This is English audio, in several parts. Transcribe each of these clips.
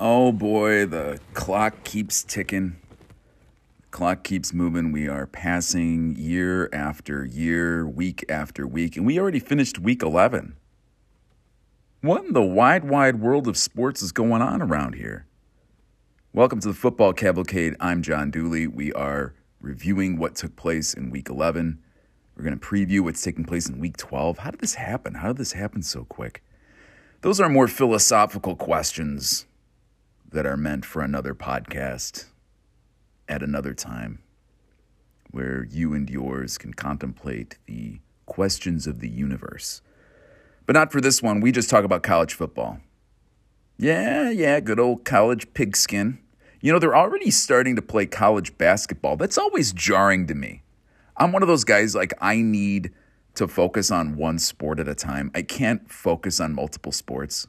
Oh boy, the clock keeps ticking. The Clock keeps moving. We are passing year after year, week after week, and we already finished week 11. What in the wide, wide world of sports is going on around here? Welcome to the Football Cavalcade. I'm John Dooley. We are reviewing what took place in week 11. We're going to preview what's taking place in week 12. How did this happen? How did this happen so quick? Those are more philosophical questions that are meant for another podcast at another time where you and yours can contemplate the questions of the universe. But not for this one. We just talk about college football. Yeah, yeah, good old college pigskin. You know, they're already starting to play college basketball. That's always jarring to me. I'm one of those guys, like, I need to focus on one sport at a time. I can't focus on multiple sports.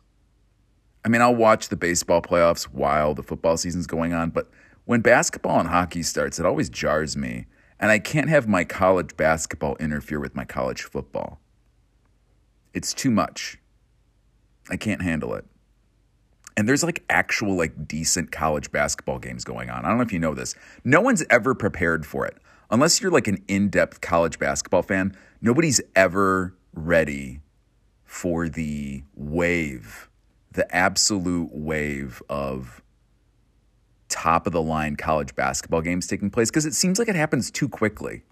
I mean, I'll watch the baseball playoffs while the football season's going on, but when basketball and hockey starts, it always jars me. And I can't have my college basketball interfere with my college football. It's too much. I can't handle it. And there's like actual, like decent college basketball games going on. I don't know if you know this. No one's ever prepared for it. Unless you're like an in depth college basketball fan, nobody's ever ready for the wave the absolute wave of top of the line college basketball games taking place because it seems like it happens too quickly.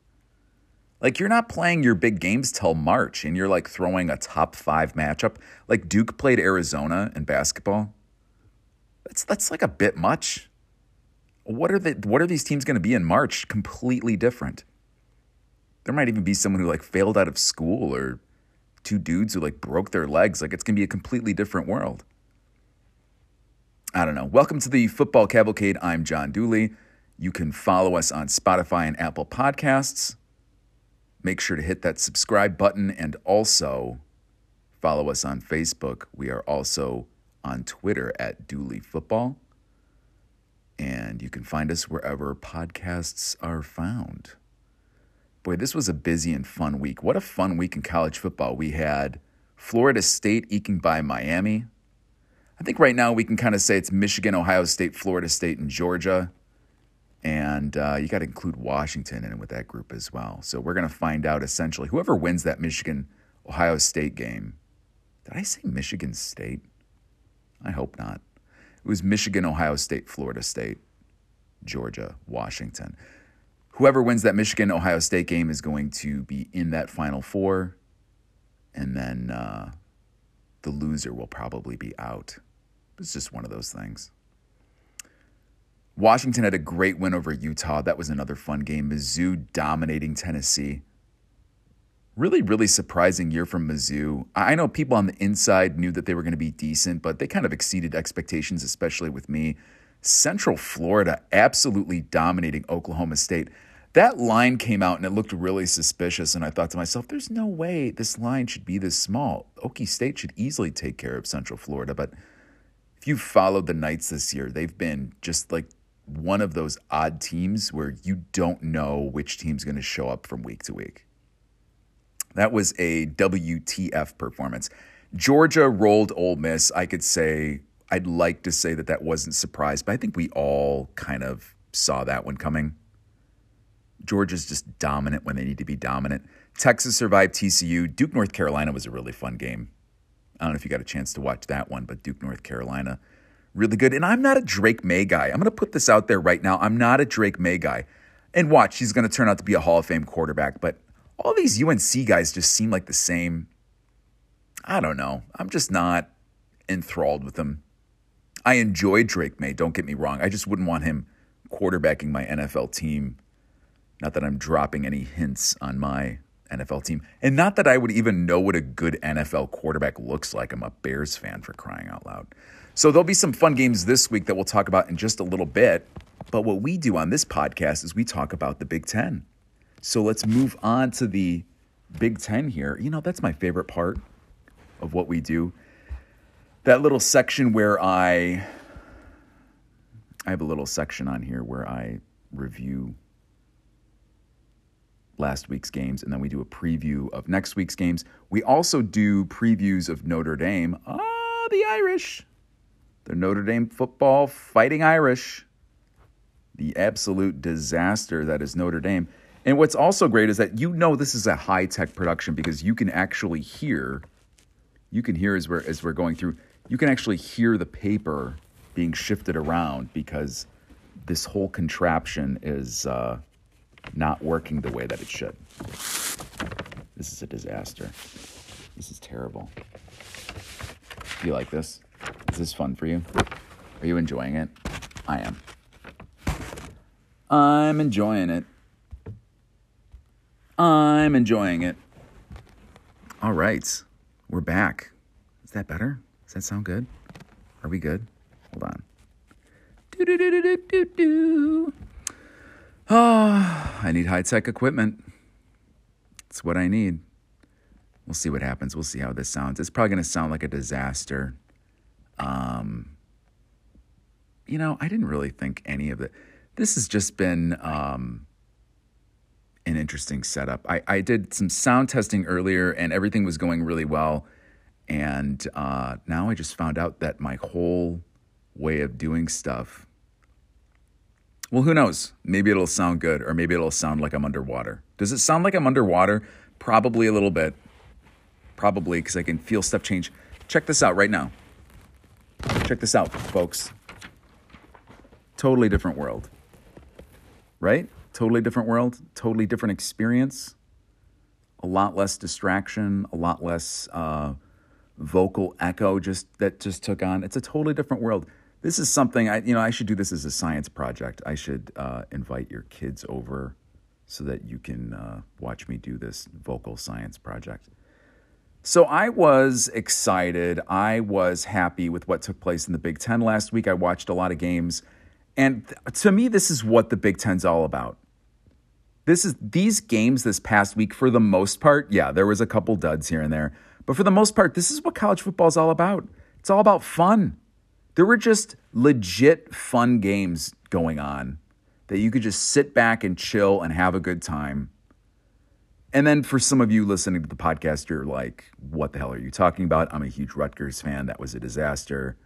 Like you're not playing your big games till March and you're like throwing a top 5 matchup. Like Duke played Arizona in basketball. That's that's like a bit much. What are the what are these teams going to be in March? Completely different. There might even be someone who like failed out of school or two dudes who like broke their legs. Like it's going to be a completely different world. I don't know. Welcome to the Football Cavalcade. I'm John Dooley. You can follow us on Spotify and Apple Podcasts. Make sure to hit that subscribe button and also follow us on Facebook. We are also on Twitter at Dooley Football. And you can find us wherever podcasts are found. Boy, this was a busy and fun week. What a fun week in college football. We had Florida State eking by Miami. I think right now we can kind of say it's Michigan, Ohio State, Florida State, and Georgia. And uh, you got to include Washington in with that group as well. So we're going to find out essentially whoever wins that Michigan Ohio State game. Did I say Michigan State? I hope not. It was Michigan, Ohio State, Florida State, Georgia, Washington whoever wins that Michigan Ohio State game is going to be in that Final Four, and then uh, the loser will probably be out. It's just one of those things. Washington had a great win over Utah. That was another fun game. Mizzou dominating Tennessee. Really, really surprising year from Mizzou. I know people on the inside knew that they were going to be decent, but they kind of exceeded expectations, especially with me. Central Florida absolutely dominating Oklahoma State that line came out and it looked really suspicious. And I thought to myself, there's no way this line should be this small. Okie State should easily take care of Central Florida. But if you've followed the Knights this year, they've been just like one of those odd teams where you don't know which team's going to show up from week to week. That was a WTF performance. Georgia rolled Ole Miss. I could say, I'd like to say that that wasn't surprised, but I think we all kind of saw that one coming. Georgia's just dominant when they need to be dominant. Texas survived TCU. Duke, North Carolina was a really fun game. I don't know if you got a chance to watch that one, but Duke, North Carolina, really good. And I'm not a Drake Maye guy. I'm going to put this out there right now. I'm not a Drake Maye guy. And watch, he's going to turn out to be a Hall of Fame quarterback. But all these UNC guys just seem like the same. I don't know. I'm just not enthralled with them. I enjoy Drake Maye, don't get me wrong. I just wouldn't want him quarterbacking my NFL team not that I'm dropping any hints on my NFL team. And not that I would even know what a good NFL quarterback looks like. I'm a Bears fan for crying out loud. So there'll be some fun games this week that we'll talk about in just a little bit. But what we do on this podcast is we talk about the Big Ten. So let's move on to the Big Ten here. You know, that's my favorite part of what we do. That little section where I I have a little section on here where I review last week's games, and then we do a preview of next week's games. We also do previews of Notre Dame. Ah, oh, the Irish. The Notre Dame football fighting Irish. The absolute disaster that is Notre Dame. And what's also great is that you know this is a high tech production because you can actually hear, you can hear as we're as we're going through, you can actually hear the paper being shifted around because this whole contraption is uh, not working the way that it should. This is a disaster. This is terrible. Do you like this? Is this fun for you? Are you enjoying it? I am. I'm enjoying it. I'm enjoying it. All right. We're back. Is that better? Does that sound good? Are we good? Hold on. Do do do do do do. Oh, I need high tech equipment. It's what I need. We'll see what happens. We'll see how this sounds. It's probably going to sound like a disaster. Um, you know, I didn't really think any of it. This has just been um, an interesting setup. I, I did some sound testing earlier and everything was going really well. And uh, now I just found out that my whole way of doing stuff well, who knows? Maybe it'll sound good, or maybe it'll sound like I'm underwater. Does it sound like I'm underwater? Probably a little bit. Probably because I can feel stuff change. Check this out right now. Check this out, folks. Totally different world. Right? Totally different world, totally different experience. A lot less distraction, a lot less uh, vocal echo just that just took on. It's a totally different world this is something I, you know, I should do this as a science project. I should uh, invite your kids over so that you can uh, watch me do this vocal science project. So I was excited. I was happy with what took place in the Big Ten last week. I watched a lot of games, and to me, this is what the Big Ten's all about. This is these games this past week, for the most part. Yeah, there was a couple duds here and there, but for the most part, this is what college football is all about. It's all about fun. There were just legit fun games going on that you could just sit back and chill and have a good time. And then for some of you listening to the podcast, you're like, what the hell are you talking about? I'm a huge Rutgers fan. That was a disaster.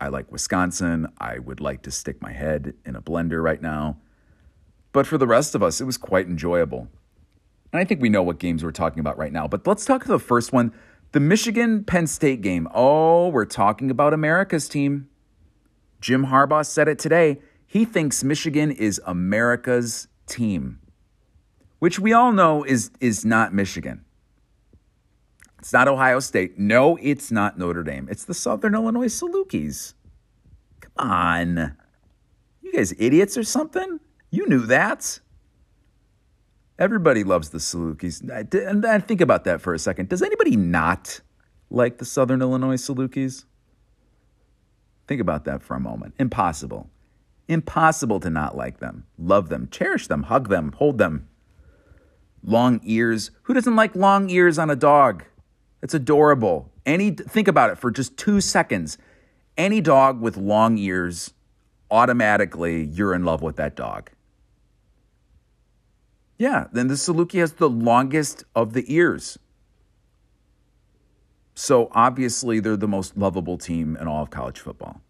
I like Wisconsin. I would like to stick my head in a blender right now. But for the rest of us, it was quite enjoyable. And I think we know what games we're talking about right now. But let's talk to the first one the Michigan Penn State game. Oh, we're talking about America's team. Jim Harbaugh said it today. He thinks Michigan is America's team, which we all know is, is not Michigan. It's not Ohio State. No, it's not Notre Dame. It's the Southern Illinois Salukis. Come on. You guys idiots or something? You knew that. Everybody loves the Salukis. And think about that for a second. Does anybody not like the Southern Illinois Salukis? Think about that for a moment. Impossible. Impossible to not like them, love them, cherish them, hug them, hold them. Long ears. Who doesn't like long ears on a dog? It's adorable. Any think about it for just 2 seconds. Any dog with long ears, automatically you're in love with that dog. Yeah, then the Saluki has the longest of the ears. So obviously, they're the most lovable team in all of college football.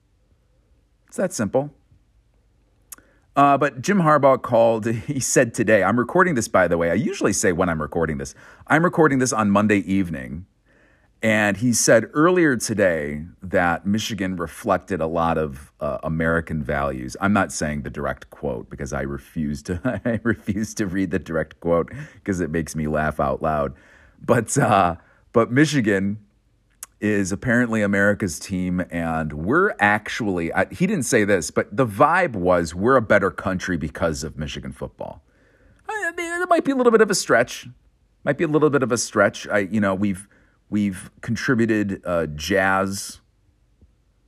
It's that simple. Uh, but Jim Harbaugh called, he said today, I'm recording this, by the way. I usually say when I'm recording this. I'm recording this on Monday evening. And he said earlier today that Michigan reflected a lot of uh, American values. I'm not saying the direct quote because I refuse to. I refuse to read the direct quote because it makes me laugh out loud. But uh, but Michigan is apparently America's team, and we're actually, he didn't say this, but the vibe was we're a better country because of Michigan football. I mean, it might be a little bit of a stretch. Might be a little bit of a stretch. I, you know, we've we've contributed uh, jazz,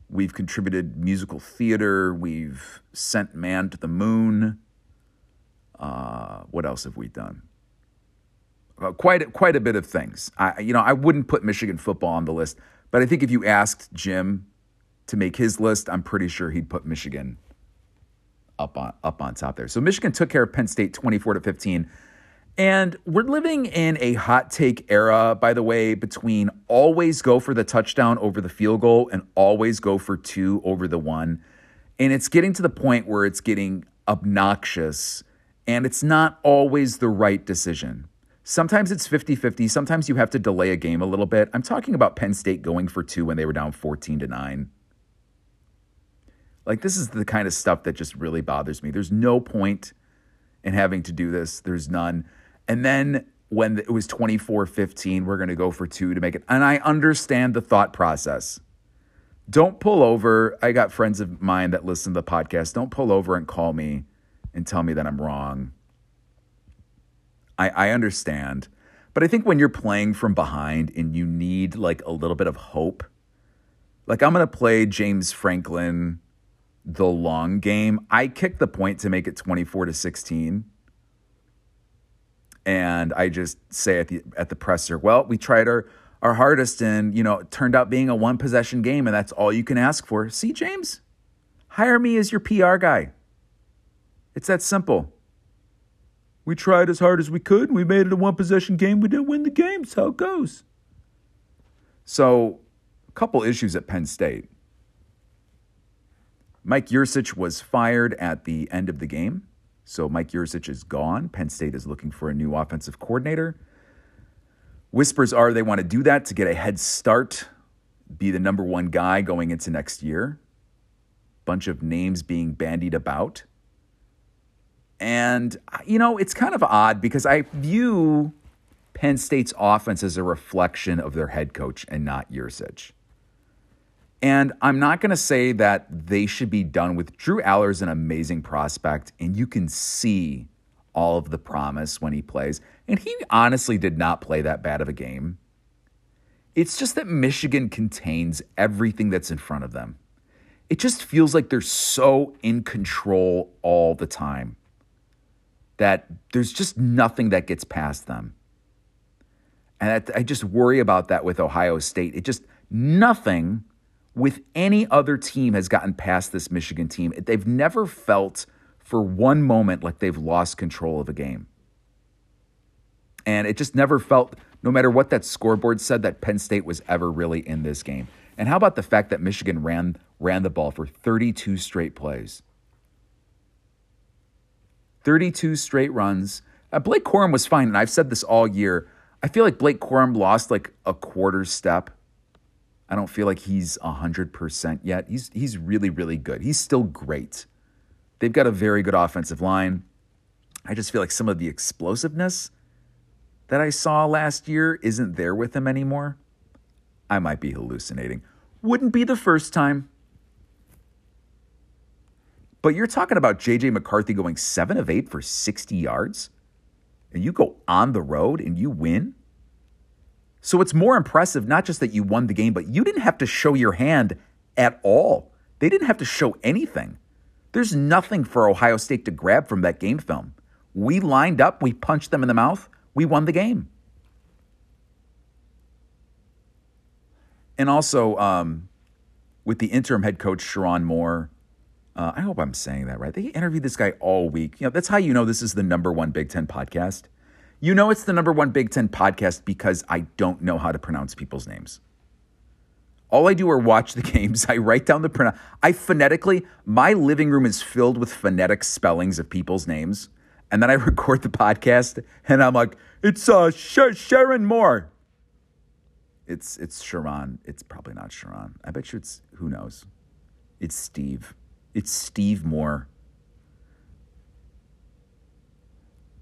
we've contributed musical theater, we've sent man to the moon. Uh, what else have we done? Quite quite a bit of things. I, you know, I wouldn't put Michigan football on the list, but I think if you asked Jim to make his list, I'm pretty sure he'd put Michigan up on up on top there. So Michigan took care of Penn State 24 to 15. And we're living in a hot take era, by the way, between always go for the touchdown over the field goal and always go for two over the one. And it's getting to the point where it's getting obnoxious and it's not always the right decision. Sometimes it's 50 50. Sometimes you have to delay a game a little bit. I'm talking about Penn State going for two when they were down 14 to 9. Like, this is the kind of stuff that just really bothers me. There's no point in having to do this, there's none. And then when it was 24 15, we're going to go for two to make it. And I understand the thought process. Don't pull over. I got friends of mine that listen to the podcast. Don't pull over and call me and tell me that I'm wrong. I, I understand. But I think when you're playing from behind and you need like a little bit of hope, like I'm going to play James Franklin the long game. I kicked the point to make it 24 to 16 and I just say at the at the presser, well, we tried our our hardest and you know it turned out being a one possession game and that's all you can ask for. See, James, hire me as your PR guy. It's that simple. We tried as hard as we could we made it a one possession game. We didn't win the game. So it goes. So, a couple issues at Penn State. Mike Yurcich was fired at the end of the game. So Mike Yurcich is gone. Penn State is looking for a new offensive coordinator. Whispers are they want to do that to get a head start, be the number one guy going into next year. Bunch of names being bandied about. And, you know, it's kind of odd because I view Penn State's offense as a reflection of their head coach and not Yurcich. And I'm not going to say that they should be done with Drew Allar is an amazing prospect, and you can see all of the promise when he plays. And he honestly did not play that bad of a game. It's just that Michigan contains everything that's in front of them. It just feels like they're so in control all the time that there's just nothing that gets past them. And I just worry about that with Ohio State. It just nothing with any other team has gotten past this Michigan team. They've never felt for one moment like they've lost control of a game. And it just never felt, no matter what that scoreboard said, that Penn State was ever really in this game. And how about the fact that Michigan ran ran the ball for 32 straight plays? 32 straight runs. Uh, Blake Corum was fine, and I've said this all year. I feel like Blake Corum lost like a quarter step I don't feel like he's 100% yet. He's, he's really, really good. He's still great. They've got a very good offensive line. I just feel like some of the explosiveness that I saw last year isn't there with him anymore. I might be hallucinating. Wouldn't be the first time. But you're talking about JJ McCarthy going 7 of 8 for 60 yards, and you go on the road and you win. So it's more impressive not just that you won the game, but you didn't have to show your hand at all. They didn't have to show anything. There's nothing for Ohio State to grab from that game film. We lined up, we punched them in the mouth, we won the game. And also, um, with the interim head coach, Sharon Moore, uh, I hope I'm saying that right. They interviewed this guy all week. You know, that's how you know this is the number one Big Ten podcast. You know it's the number one Big Ten podcast because I don't know how to pronounce people's names. All I do are watch the games. I write down the pronoun. I phonetically, my living room is filled with phonetic spellings of people's names. And then I record the podcast and I'm like, it's uh, Sh- Sharon Moore. It's it's Sharon. It's probably not Sharon. I bet you it's, who knows? It's Steve. It's Steve Moore.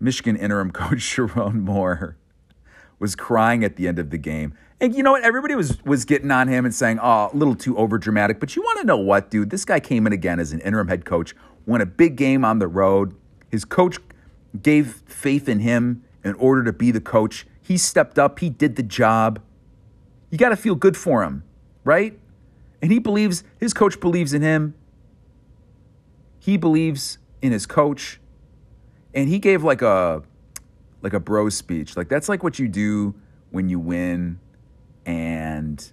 Michigan interim coach Sherrone Moore was crying at the end of the game. And you know what? Everybody was was getting on him and saying, "Oh, a little too over dramatic." But you want to know what, dude? This guy came in again as an interim head coach, won a big game on the road. His coach gave faith in him in order to be the coach. He stepped up. He did the job. You got to feel good for him, right? And he believes his coach believes in him. He believes in his coach and he gave like a like a bro speech. Like that's like what you do when you win and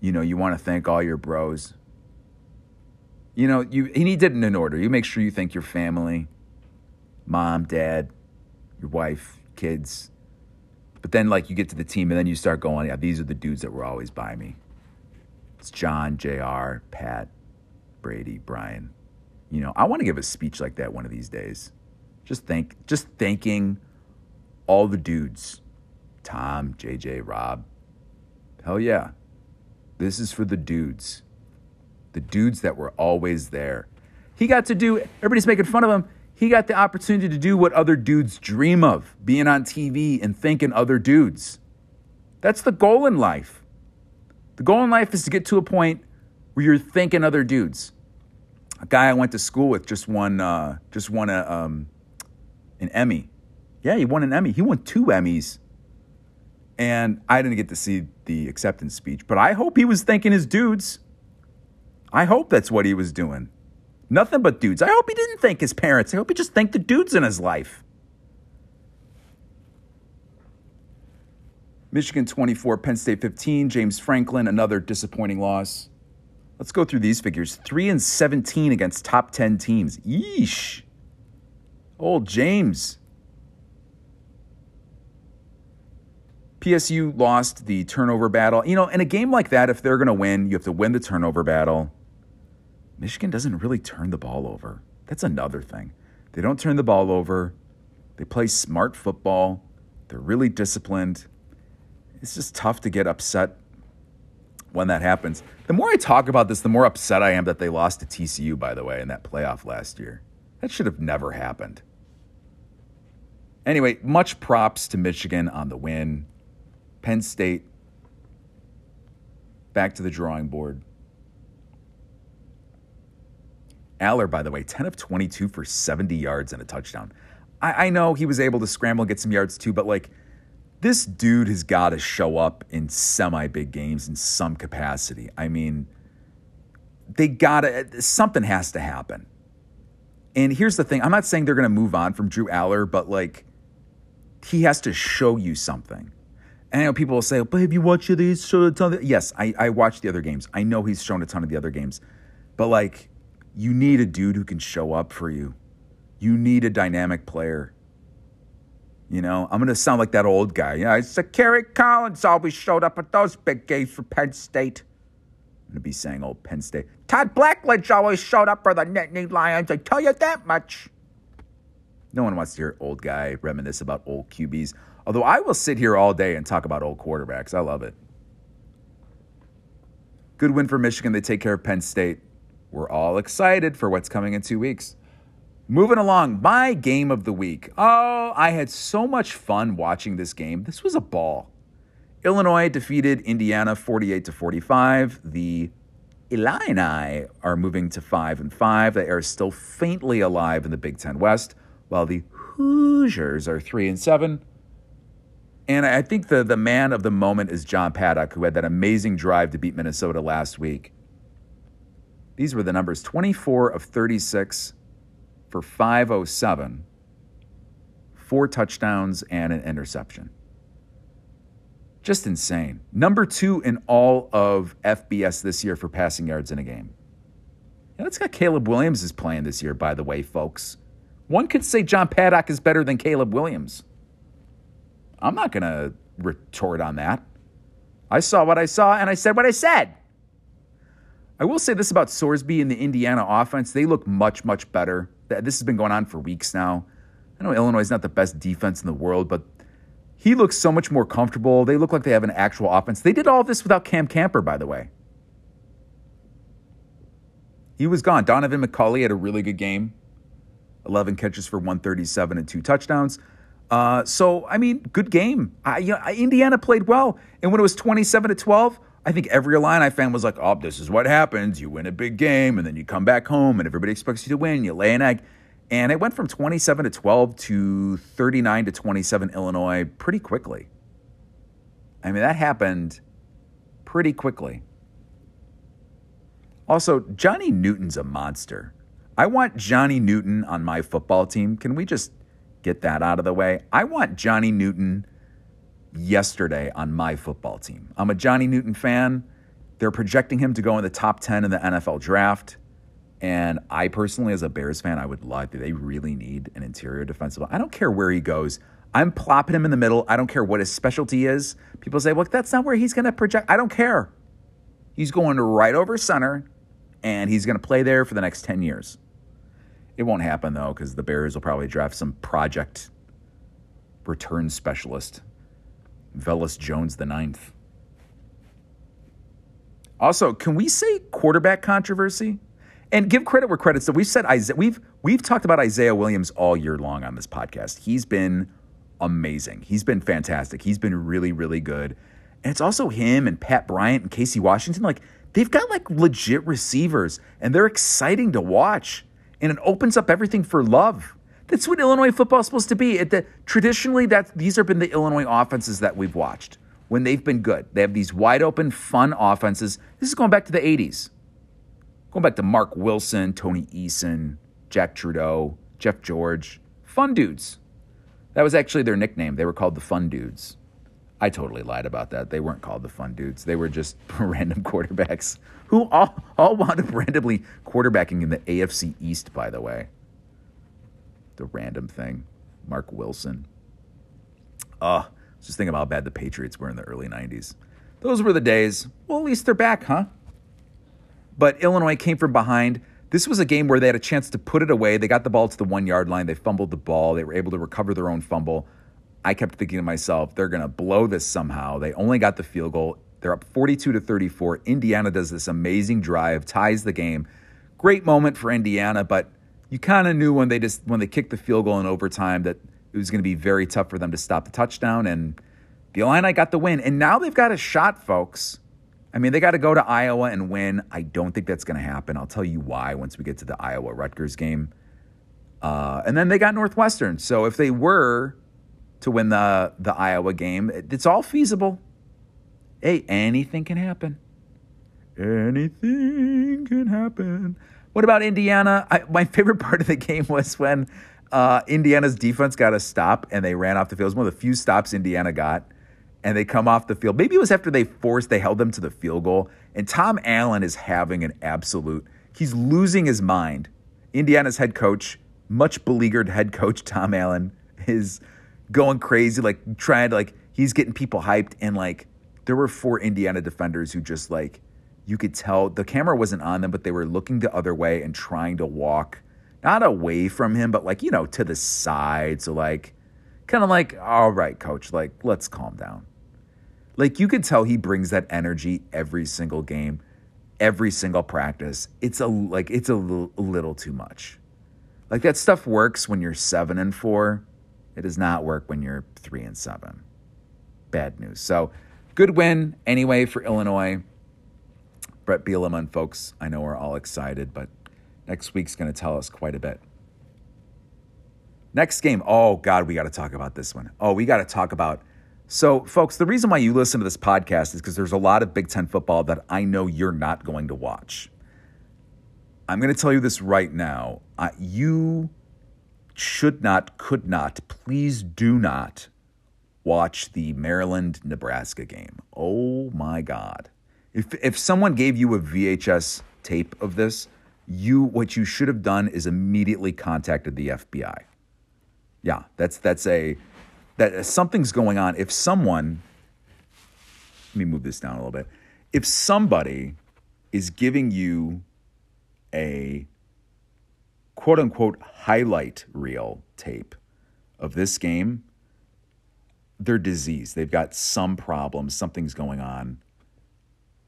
you know, you want to thank all your bros. You know, you and he did it in order. You make sure you thank your family, mom, dad, your wife, kids. But then, like, you get to the team and then you start going, yeah, these are the dudes that were always by me. It's John, JR, Pat, Brady, Brian. You know, I want to give a speech like that one of these days. Just thank, just thanking all the dudes Tom, JJ, Rob. Hell yeah. This is for the dudes. The dudes that were always there. He got to do, everybody's making fun of him. He got the opportunity to do what other dudes dream of being on TV and thanking other dudes. That's the goal in life. The goal in life is to get to a point where you're thinking other dudes. A guy I went to school with just won, uh, just won a, um, an Emmy. Yeah, he won an Emmy. He won two Emmys and I didn't get to see the acceptance speech, but I hope he was thanking his dudes. I hope that's what he was doing. Nothing but dudes. I hope he didn't thank his parents. I hope he just thanked the dudes in his life. Michigan 24, Penn State 15, James Franklin, another disappointing loss. Let's go through these figures 3 and 17 against top 10 teams. Yeesh. Old James. PSU lost the turnover battle. You know, in a game like that, if they're going to win, you have to win the turnover battle. Michigan doesn't really turn the ball over. That's another thing. They don't turn the ball over. They play smart football. They're really disciplined. It's just tough to get upset when that happens. The more I talk about this, the more upset I am that they lost to TCU, by the way, in that playoff last year. That should have never happened. Anyway, much props to Michigan on the win. Penn State back to the drawing board. Allar, by the way, 10 of 22 for 70 yards and a touchdown. I, I know he was able to scramble and get some yards too, but like this dude has got to show up in semi big games in some capacity. I mean, they got to, something has to happen. And here's the thing I'm not saying they're going to move on from Drew Allar, but like he has to show you something. And I know people will say, but have you watched these? Show a ton of yes, I, I watched the other games. I know he's shown a ton of the other games. But like, you need a dude who can show up for you. You need a dynamic player. You know, I'm gonna sound like that old guy. Yeah, it's a Kerry Collins always showed up at those big games for Penn State. I'm gonna be saying old Penn State. Todd Blackledge always showed up for the Nittany Lions. I tell you that much. No one wants to hear old guy reminisce about old QBs. Although I will sit here all day and talk about old quarterbacks. I love it. Good win for Michigan. They take care of Penn State. We're all excited for what's coming in two weeks. Moving along, my game of the week. Oh, I had so much fun watching this game. This was a ball. Illinois defeated Indiana 48 to 45. The Illini are moving to 5 and 5. They are still faintly alive in the Big 10 West, while the Hoosiers are 3 and 7. And I think the, the man of the moment is John Paddock, who had that amazing drive to beat Minnesota last week. These were the numbers 24 of 36 for 507, four touchdowns, and an interception. Just insane. Number two in all of FBS this year for passing yards in a game. And it's got Caleb Williams is playing this year, by the way, folks. One could say John Paddock is better than Caleb Williams. I'm not going to retort on that. I saw what I saw and I said what I said. I will say this about Sorsby and the Indiana offense. They look much, much better. This has been going on for weeks now. I know Illinois is not the best defense in the world, but he looks so much more comfortable. They look like they have an actual offense. They did all this without Cam Camper, by the way. He was gone. Donaven McCulley had a really good game 11 catches for 137 and two touchdowns. Uh, so I mean, good game. I, you know, Indiana played well, and when it was twenty-seven to twelve, I think every Illini fan was like, "Oh, this is what happens. You win a big game, and then you come back home, and everybody expects you to win. You lay an egg." And it went from 27 to 12 to 39 to 27 Illinois pretty quickly. I mean, that happened pretty quickly. Also, Johnny Newton's a monster. I want Johnny Newton on my football team. Can we just get that out of the way. I want Johnny Newton yesterday on my football team. I'm a Johnny Newton fan. They're projecting him to go in the top 10 in the NFL draft. And I personally, as a Bears fan, I would love that they really need an interior defensive. Line? I don't care where he goes. I'm plopping him in the middle. I don't care what his specialty is. People say, well, that's not where he's going to project. I don't care. He's going right over center, and he's going to play there for the next 10 years. It won't happen, though, because the Bears will probably draft some project return specialist, Velus Jones the ninth. Also, can we say quarterback controversy? And give credit where credit's due. We've said Isaiah, we've we've talked about Isaiah Williams all year long on this podcast. He's been amazing. He's been fantastic. He's been really, really good. And it's also him and Pat Bryant and Casey Washington. Like they've got like legit receivers, and they're exciting to watch. And it opens up everything for love. That's what Illinois football is supposed to be. The, traditionally, that these have been the Illinois offenses that we've watched when they've been good. They have these wide open, fun offenses. This is going back to the 80s. Going back to Mark Wilson, Tony Eason, Jack Trudeau, Jeff George. Fun dudes. That was actually their nickname. They were called the Fun Dudes. I totally lied about that. They weren't called the Fun Dudes. They were just random quarterbacks who all, all wound up randomly quarterbacking in the AFC East, by the way. The random thing. Mark Wilson. Oh, just think about how bad the Patriots were in the early 90s. Those were the days. Well, at least they're back, huh? But Illinois came from behind. This was a game where they had a chance to put it away. They got the ball to the one yard line. They fumbled the ball. They were able to recover their own fumble. I kept thinking to myself, they're going to blow this somehow. They only got the field goal. They're up 42 to 34. Indiana does this amazing drive, ties the game. Great moment for Indiana, but you kind of knew when they just when they kicked the field goal in overtime that it was going to be very tough for them to stop the touchdown. And the Illini got the win. And now they've got a shot, folks. I mean, they got to go to Iowa and win. I don't think that's going to happen. I'll tell you why once we get to the Iowa Rutgers game. Uh, and then they got Northwestern. So if they were to win the the Iowa game, it's all feasible. Hey, anything can happen. Anything can happen. What about Indiana? I, my favorite part of the game was when uh, Indiana's defense got a stop and they ran off the field. It was one of the few stops Indiana got. And they come off the field. Maybe it was after they forced, they held them to the field goal. And Tom Allen is having an absolute, he's losing his mind. Indiana's head coach, much beleaguered head coach Tom Allen, is going crazy, like trying to, like, he's getting people hyped. And, like, there were four Indiana defenders who just, like, you could tell the camera wasn't on them, but they were looking the other way and trying to walk not away from him, but like, you know, to the side. So, like, kind of like, all right, coach, like, let's calm down. Like, you could tell he brings that energy every single game, every single practice. It's a, like, it's a little, little too much. Like, that stuff works when you're seven and four. It does not work when you're three and seven. Bad news. So, good win anyway for Illinois. Bret Bielema and folks, I know we are all excited, but next week's going to tell us quite a bit. Next game. Oh, God, we got to talk about this one. Oh, we got to talk about. So, folks, the reason why you listen to this podcast is because there's a lot of Big Ten football that I know you're not going to watch. I'm going to tell you this right now. Uh, you should not, could not, please do not watch the Maryland Nebraska game. Oh my God. If, if someone gave you a VHS tape of this, you what you should have done is immediately contacted the FBI. Yeah, that's that's a that something's going on. If someone let me move this down a little bit. If somebody is giving you a quote unquote highlight reel tape of this game, they're diseased. They've got some problem, something's going on.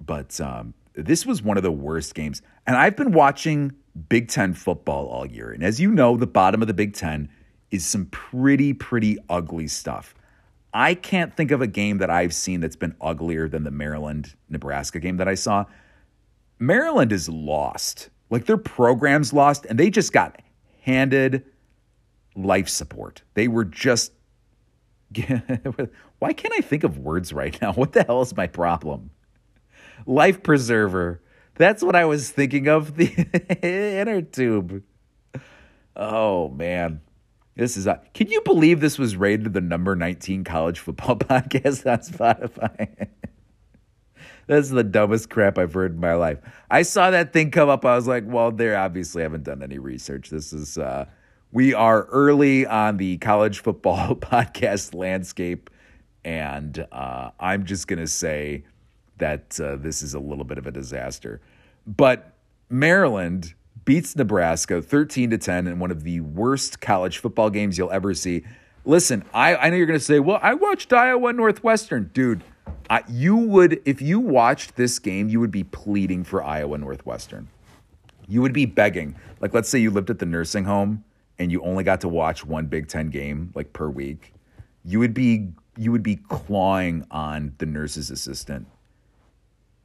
But um, this was one of the worst games. And I've been watching Big Ten football all year. And as you know, the bottom of the Big Ten is some pretty, pretty ugly stuff. I can't think of a game that I've seen that's been uglier than the Maryland Nebraska game that I saw. Maryland is lost. Like their program's lost, and they just got handed life support. They were just. Why can't I think of words right now? What the hell is my problem? Life preserver. That's what I was thinking of. The inner tube. Oh man. This is a, can you believe this was rated the number 19 college football podcast on Spotify? That's the dumbest crap I've heard in my life. I saw that thing come up. I was like, well, they obviously haven't done any research. This is uh we are early on the college football podcast landscape, and uh, I'm just going to say that uh, this is a little bit of a disaster. But Maryland beats Nebraska 13 to 10 in one of the worst college football games you'll ever see. Listen, I, I know you're going to say, well, I watched Iowa Northwestern. Dude, I, you would, if you watched this game, you would be pleading for Iowa Northwestern. You would be begging. Like, let's say you lived at the nursing home and you only got to watch one Big Ten game like per week. You would be you would be clawing on the nurse's assistant.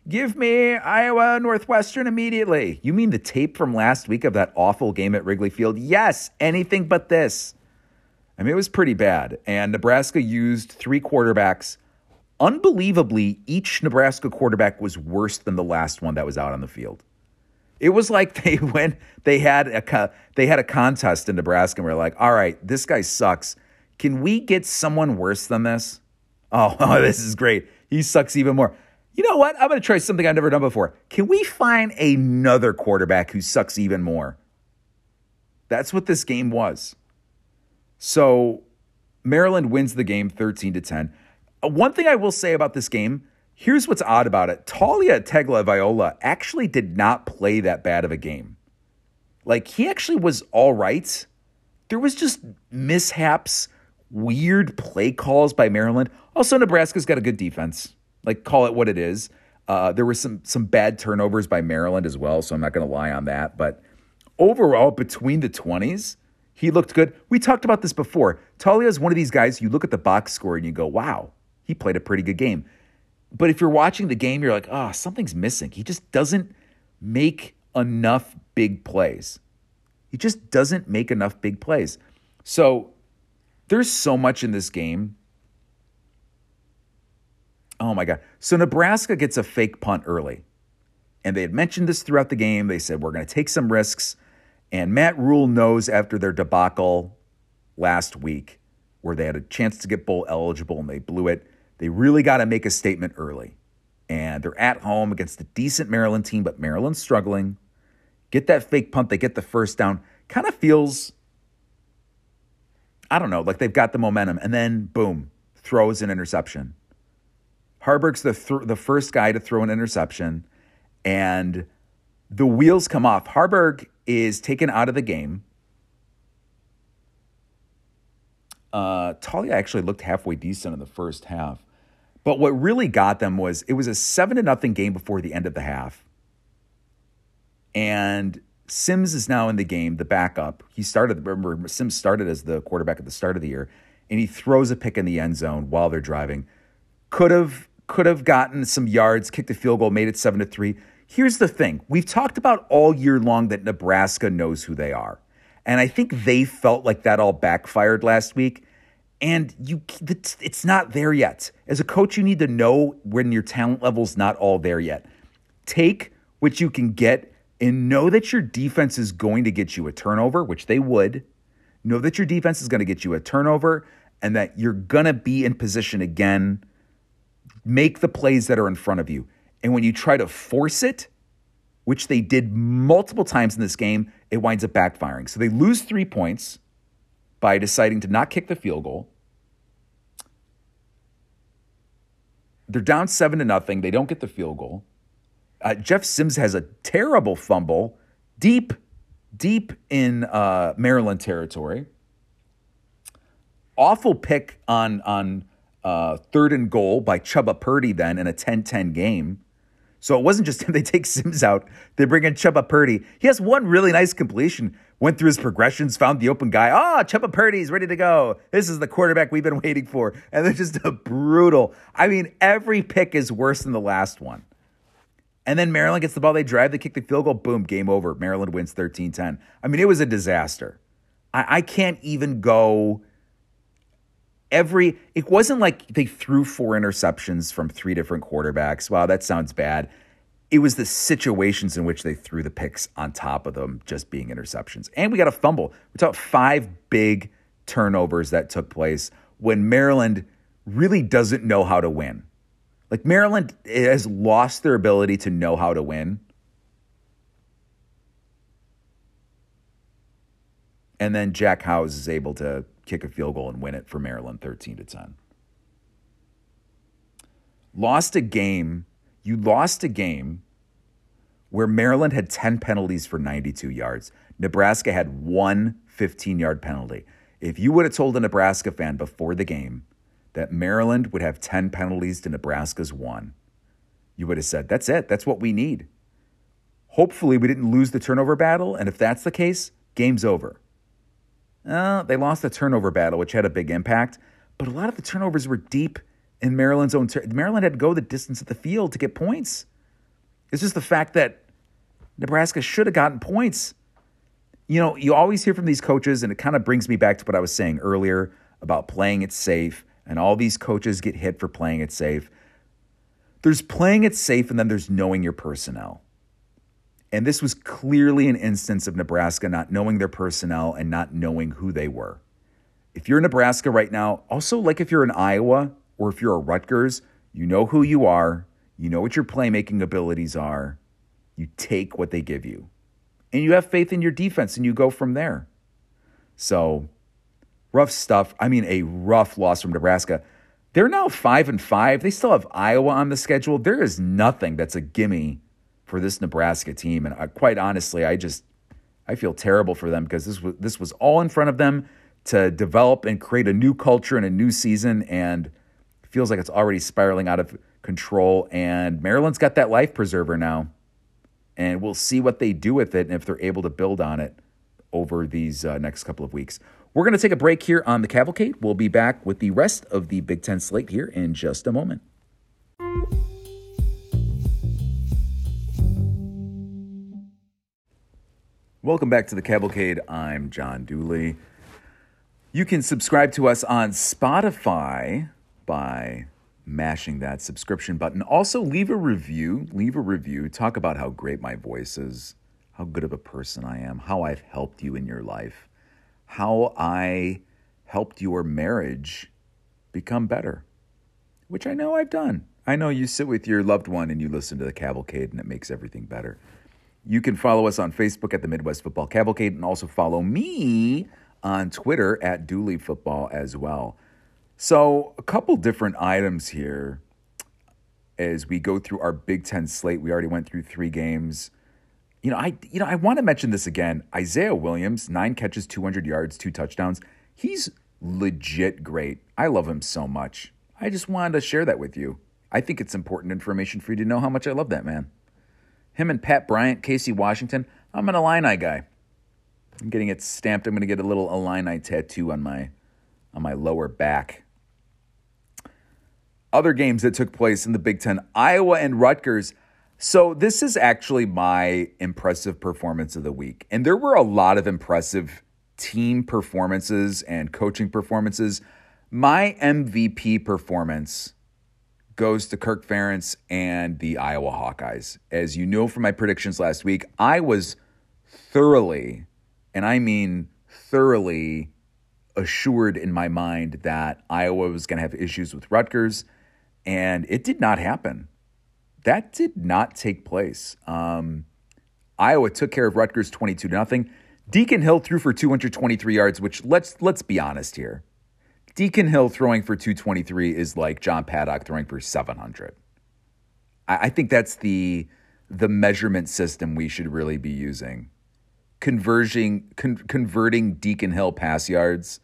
Give me Iowa Northwestern immediately. You mean the tape from last week of that awful game at Wrigley Field? Yes, anything but this. I mean, it was pretty bad. And Nebraska used three quarterbacks unbelievably, each Nebraska quarterback was worse than the last one that was out on the field. It was like they went, they had a they had a contest in Nebraska, and we are like, all right, this guy sucks. Can we get someone worse than this? Oh, oh this is great. He sucks even more. You know what? I'm going to try something I've never done before. Can we find another quarterback who sucks even more? That's what this game was. So Maryland wins the game 13 to 10. Uh, one thing I will say about this game here's what's odd about it Taulia Tagovailoa actually did not play that bad of a game. Like, he actually was all right. There was just mishaps, weird play calls by Maryland. Also, Nebraska's got a good defense. Like, call it what it is. Uh, there were some some bad turnovers by Maryland as well, so I'm not going to lie on that. But overall, between the 20s, he looked good. We talked about this before. Taulia is one of these guys. You look at the box score and you go, "Wow, he played a pretty good game. But if you're watching the game, you're like, oh, something's missing. He just doesn't make enough big plays. He just doesn't make enough big plays. So there's so much in this game. Oh my God. So Nebraska gets a fake punt early. And they had mentioned this throughout the game. They said, we're going to take some risks. And Matt Rhule knows after their debacle last week, where they had a chance to get bowl eligible and they blew it, they really got to make a statement early. And they're at home against a decent Maryland team, but Maryland's struggling. Get that fake punt, they get the first down. Kind of feels, I don't know, like they've got the momentum. And then, boom, throws an interception. Haarberg's the, th- the first guy to throw an interception, and the wheels come off. Haarberg is taken out of the game. Uh, Taulia actually looked halfway decent in the first half. But what really got them was it was a seven to nothing game before the end of the half. And Sims is now in the game, the backup. He started, remember, Sims started as the quarterback at the start of the year, and he throws a pick in the end zone while they're driving. Could have could have gotten some yards, kicked a field goal, made it seven to three. Here's the thing: we've talked about all year long that Nebraska knows who they are, and I think they felt like that all backfired last week and you it's not there yet. As a coach, you need to know when your talent level's not all there yet. Take what you can get and know that your defense is going to get you a turnover, which they would. Know that your defense is going to get you a turnover and that you're going to be in position again. Make the plays that are in front of you. And when you try to force it, which they did multiple times in this game, it winds up backfiring. So they lose three points by deciding to not kick the field goal. They're down seven to nothing. They don't get the field goal. Uh, Jeff Sims has a terrible fumble deep, deep in uh, Maryland territory. Awful pick on on uh, third and goal by Chuba Purdy then in a 10-10 game. So it wasn't just him. They take Sims out. They bring in Chuba Purdy. He has one really nice completion. Went through his progressions, found the open guy. Ah, oh, Chuba Purdy's ready to go. This is the quarterback we've been waiting for. And they're just a brutal. I mean, every pick is worse than the last one. And then Maryland gets the ball. They drive. They kick the field goal. Boom, game over. Maryland wins 13 10. I mean, it was a disaster. I, I can't even go every it wasn't like they threw four interceptions from three different quarterbacks. Wow, that sounds bad. It was the situations in which they threw the picks on top of them just being interceptions. And we got a fumble. We talked five big turnovers that took place when Maryland really doesn't know how to win. Like Maryland has lost their ability to know how to win. And then Jack Howes is able to kick a field goal and win it for Maryland 13 to 10. Lost a game. You lost a game where Maryland had 10 penalties for 92 yards. Nebraska had one 15 yard penalty. If you would have told a Nebraska fan before the game that Maryland would have 10 penalties to Nebraska's one, you would have said, that's it. That's what we need. Hopefully, we didn't lose the turnover battle. And if that's the case, game's over. Uh, they lost the turnover battle, which had a big impact, but a lot of the turnovers were deep in Maryland's own. Ter- Maryland had to go the distance of the field to get points. It's just the fact that Nebraska should have gotten points. You know, you always hear from these coaches, and it kind of brings me back to what I was saying earlier about playing it safe, and all these coaches get hit for playing it safe. There's playing it safe, and then there's knowing your personnel. And this was clearly an instance of Nebraska not knowing their personnel and not knowing who they were. If you're in Nebraska right now, also like if you're in Iowa or if you're a Rutgers, you know who you are, you know what your playmaking abilities are, you take what they give you. And you have faith in your defense and you go from there. So, rough stuff. I mean, a rough loss from Nebraska. They're now 5 and 5. They still have Iowa on the schedule. There is nothing that's a gimme for this Nebraska team. And I, quite honestly, I just I feel terrible for them because this was this was all in front of them to develop and create a new culture and a new season, and feels like it's already spiraling out of control. And Maryland's got that life preserver now, and we'll see what they do with it and if they're able to build on it over these uh, next couple of weeks. We're going to take a break here on the Cavalcade. We'll be back with the rest of the Big Ten slate here in just a moment. Welcome back to the Cavalcade. I'm John Dooley. You can subscribe to us on Spotify by mashing that subscription button. Also, leave a review. Leave a review. Talk about how great my voice is, how good of a person I am, how I've helped you in your life, how I helped your marriage become better, which I know I've done. I know you sit with your loved one and you listen to the cavalcade and it makes everything better. You can follow us on Facebook at the Midwest Football Cavalcade and also follow me on Twitter at Dooley Football as well. So, a couple different items here as we go through our Big Ten slate. We already went through three games. You know, I you know I want to mention this again. Isaiah Williams, nine catches, 200 yards, two touchdowns. He's legit great. I love him so much. I just wanted to share that with you. I think it's important information for you to know how much I love that man. Him and Pat Bryant, Casey Washington. I'm an Illini guy. I'm getting it stamped. I'm going to get a little Illini tattoo on my on my lower back. Other games that took place in the Big Ten, Iowa and Rutgers. So this is actually my impressive performance of the week, and there were a lot of impressive team performances and coaching performances. My MVP performance goes to Kirk Ferentz and the Iowa Hawkeyes. As you know from my predictions last week, I was thoroughly, and I mean thoroughly, assured in my mind that Iowa was going to have issues with Rutgers, and it did not happen. That did not take place. Um, Iowa took care of Rutgers 22 to nothing. Deacon Hill threw for 223 yards, which let's let's be honest here. Deacon Hill throwing for 223 is like John Paddock throwing for 700. I, think that's the the measurement system we should really be using. Converging, con- converting Deacon Hill pass yards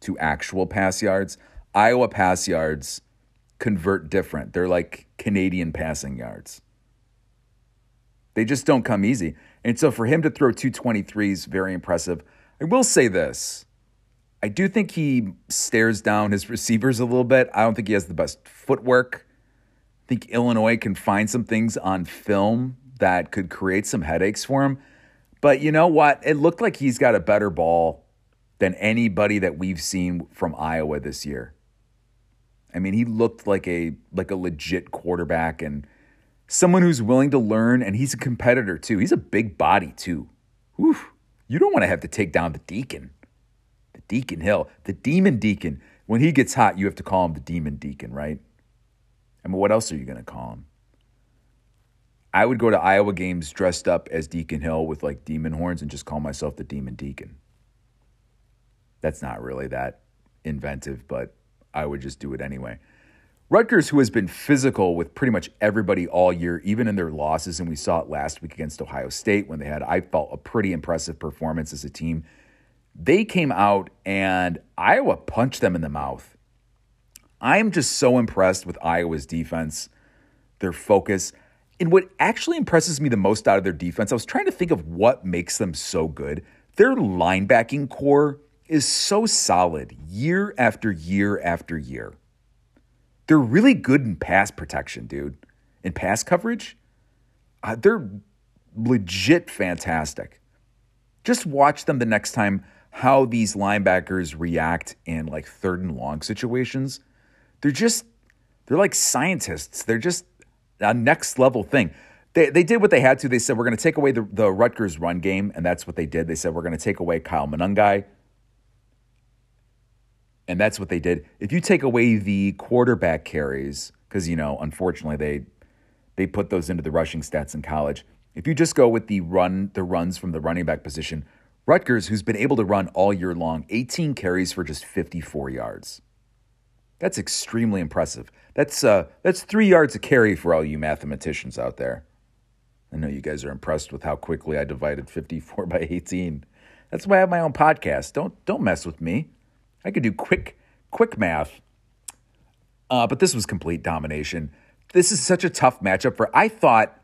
to actual pass yards. Iowa pass yards convert different. They're like Canadian passing yards. They just don't come easy. And so for him to throw 223 is very impressive. I will say this I do think he stares down his receivers a little bit. I don't think he has the best footwork. I think Illinois can find some things on film that could create some headaches for him. But you know what? It looked like he's got a better ball than anybody that we've seen from Iowa this year. I mean, he looked like a like a legit quarterback and someone who's willing to learn and he's a competitor too. He's a big body too. Whew. You don't want to have to take down the Deacon. Deacon Hill, the Demon Deacon. When he gets hot, you have to call him the Demon Deacon, right? I mean, what else are you going to call him? I would go to Iowa games dressed up as Deacon Hill with like demon horns and just call myself the Demon Deacon. That's not really that inventive, but I would just do it anyway. Rutgers, who has been physical with pretty much everybody all year, even in their losses, and we saw it last week against Ohio State when they had, I felt, a pretty impressive performance as a team. They came out and Iowa punched them in the mouth. I am just so impressed with Iowa's defense, their focus. And what actually impresses me the most out of their defense, I was trying to think of what makes them so good. Their linebacking core is so solid year after year after year. They're really good in pass protection, dude. In pass coverage, uh, they're legit fantastic. Just watch them the next time how these linebackers react in like third and long situations. They're just they're like scientists. They're just a next level thing. They, they did what they had to. They said, we're going to take away the, the Rutgers run game, and that's what they did. They said, we're going to take away Kyle Monangai, and that's what they did. If you take away the quarterback carries, because you know, unfortunately, they they put those into the rushing stats in college. If you just go with the run, the runs from the running back position, Rutgers, who's been able to run all year long, 18 carries for just 54 yards. That's extremely impressive. That's uh, that's three yards a carry for all you mathematicians out there. I know you guys are impressed with how quickly I divided 54 by 18. That's why I have my own podcast. Don't don't mess with me. I could do quick, quick math. Uh, but this was complete domination. This is such a tough matchup for. I thought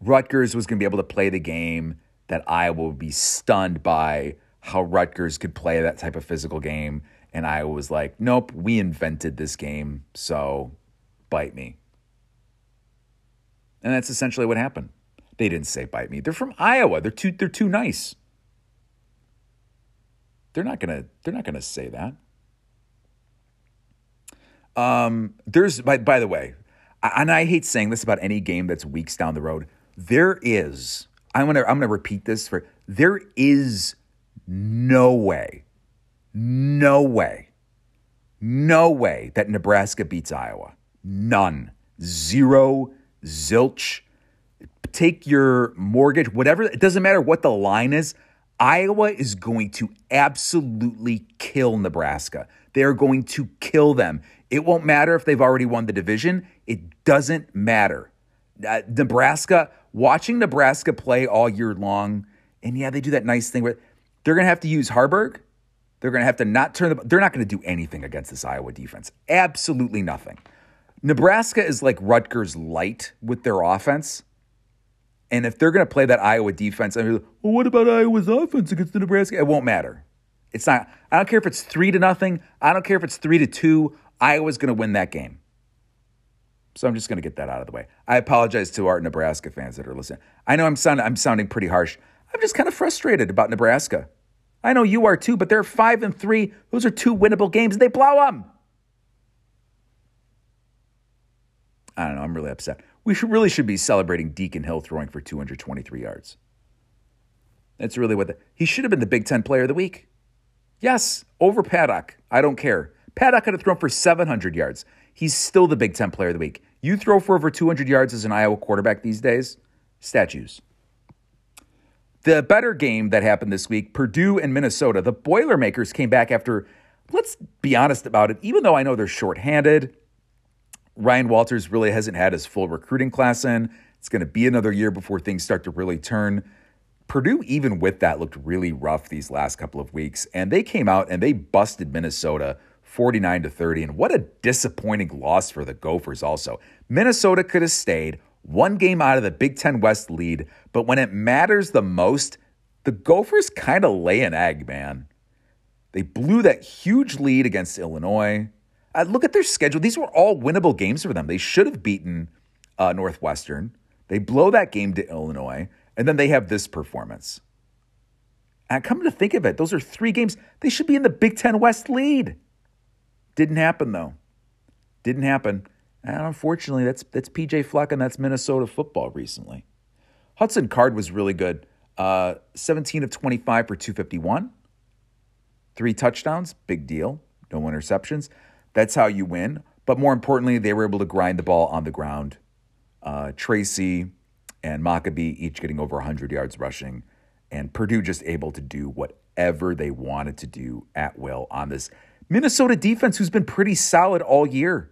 Rutgers was going to be able to play the game that Iowa would be stunned by how Rutgers could play that type of physical game. And I was like, nope, we invented this game, so bite me. And that's essentially what happened. They didn't say bite me. They're from Iowa. They're too they're too nice. They're not gonna they're not gonna say that. Um, there's by by the way, and I hate saying this about any game that's weeks down the road. There is I'm gonna I'm gonna repeat this for there is no way, no way, no way that Nebraska beats Iowa. None. Zero. Zilch. Take your mortgage, whatever. It doesn't matter what the line is. Iowa is going to absolutely kill Nebraska. They are going to kill them. It won't matter if they've already won the division. It doesn't matter. Uh, Nebraska, watching Nebraska play all year long, and yeah, they do that nice thing where they're going to have to use Haarberg. They're going to have to not turn the. They're not going to do anything against this Iowa defense. Absolutely nothing. Nebraska is like Rutgers light with their offense. And if they're going to play that Iowa defense, I mean, well, what about Iowa's offense against the Nebraska? It won't matter. It's not. I don't care if it's three to nothing. I don't care if it's three to two. Iowa's going to win that game. So I'm just going to get that out of the way. I apologize to our Nebraska fans that are listening. I know I'm sounding I'm sounding pretty harsh. I'm just kind of frustrated about Nebraska. I know you are too, but they're five and three. Those are two winnable games, they blow them. I don't know. I'm really upset. We should, really should be celebrating Deacon Hill throwing for 223 yards. That's really what the, he should have been the Big Ten Player of the Week. Yes, over Paddock. I don't care. Paddock could have thrown for 700 yards. He's still the Big Ten Player of the Week. You throw for over 200 yards as an Iowa quarterback these days, statues. The better game that happened this week, Purdue and Minnesota. The Boilermakers came back after, let's be honest about it, even though I know they're shorthanded, Ryan Walters really hasn't had his full recruiting class in. It's going to be another year before things start to really turn. Purdue, even with that, looked really rough these last couple of weeks, and they came out and they busted Minnesota 49 to 30. And what a disappointing loss for the Gophers, also. Minnesota could have stayed one game out of the Big Ten West lead, but when it matters the most, the Gophers kind of lay an egg, man. They blew that huge lead against Illinois. Uh, look at their schedule. These were all winnable games for them. They should have beaten uh, Northwestern. They blow that game to Illinois, and then they have this performance. And come to think of it, those are three games. They should be in the Big Ten West lead. Didn't happen though. Didn't happen. And unfortunately, that's that's PJ Fleck and that's Minnesota football recently. Hudson Card was really good. Uh, 17 of 25 for 251. Three touchdowns, big deal. No interceptions. That's how you win. But more importantly, they were able to grind the ball on the ground. Uh, Tracy and Mockobee each getting over 100 yards rushing, and Purdue just able to do whatever they wanted to do at will on this Minnesota defense, who's been pretty solid all year.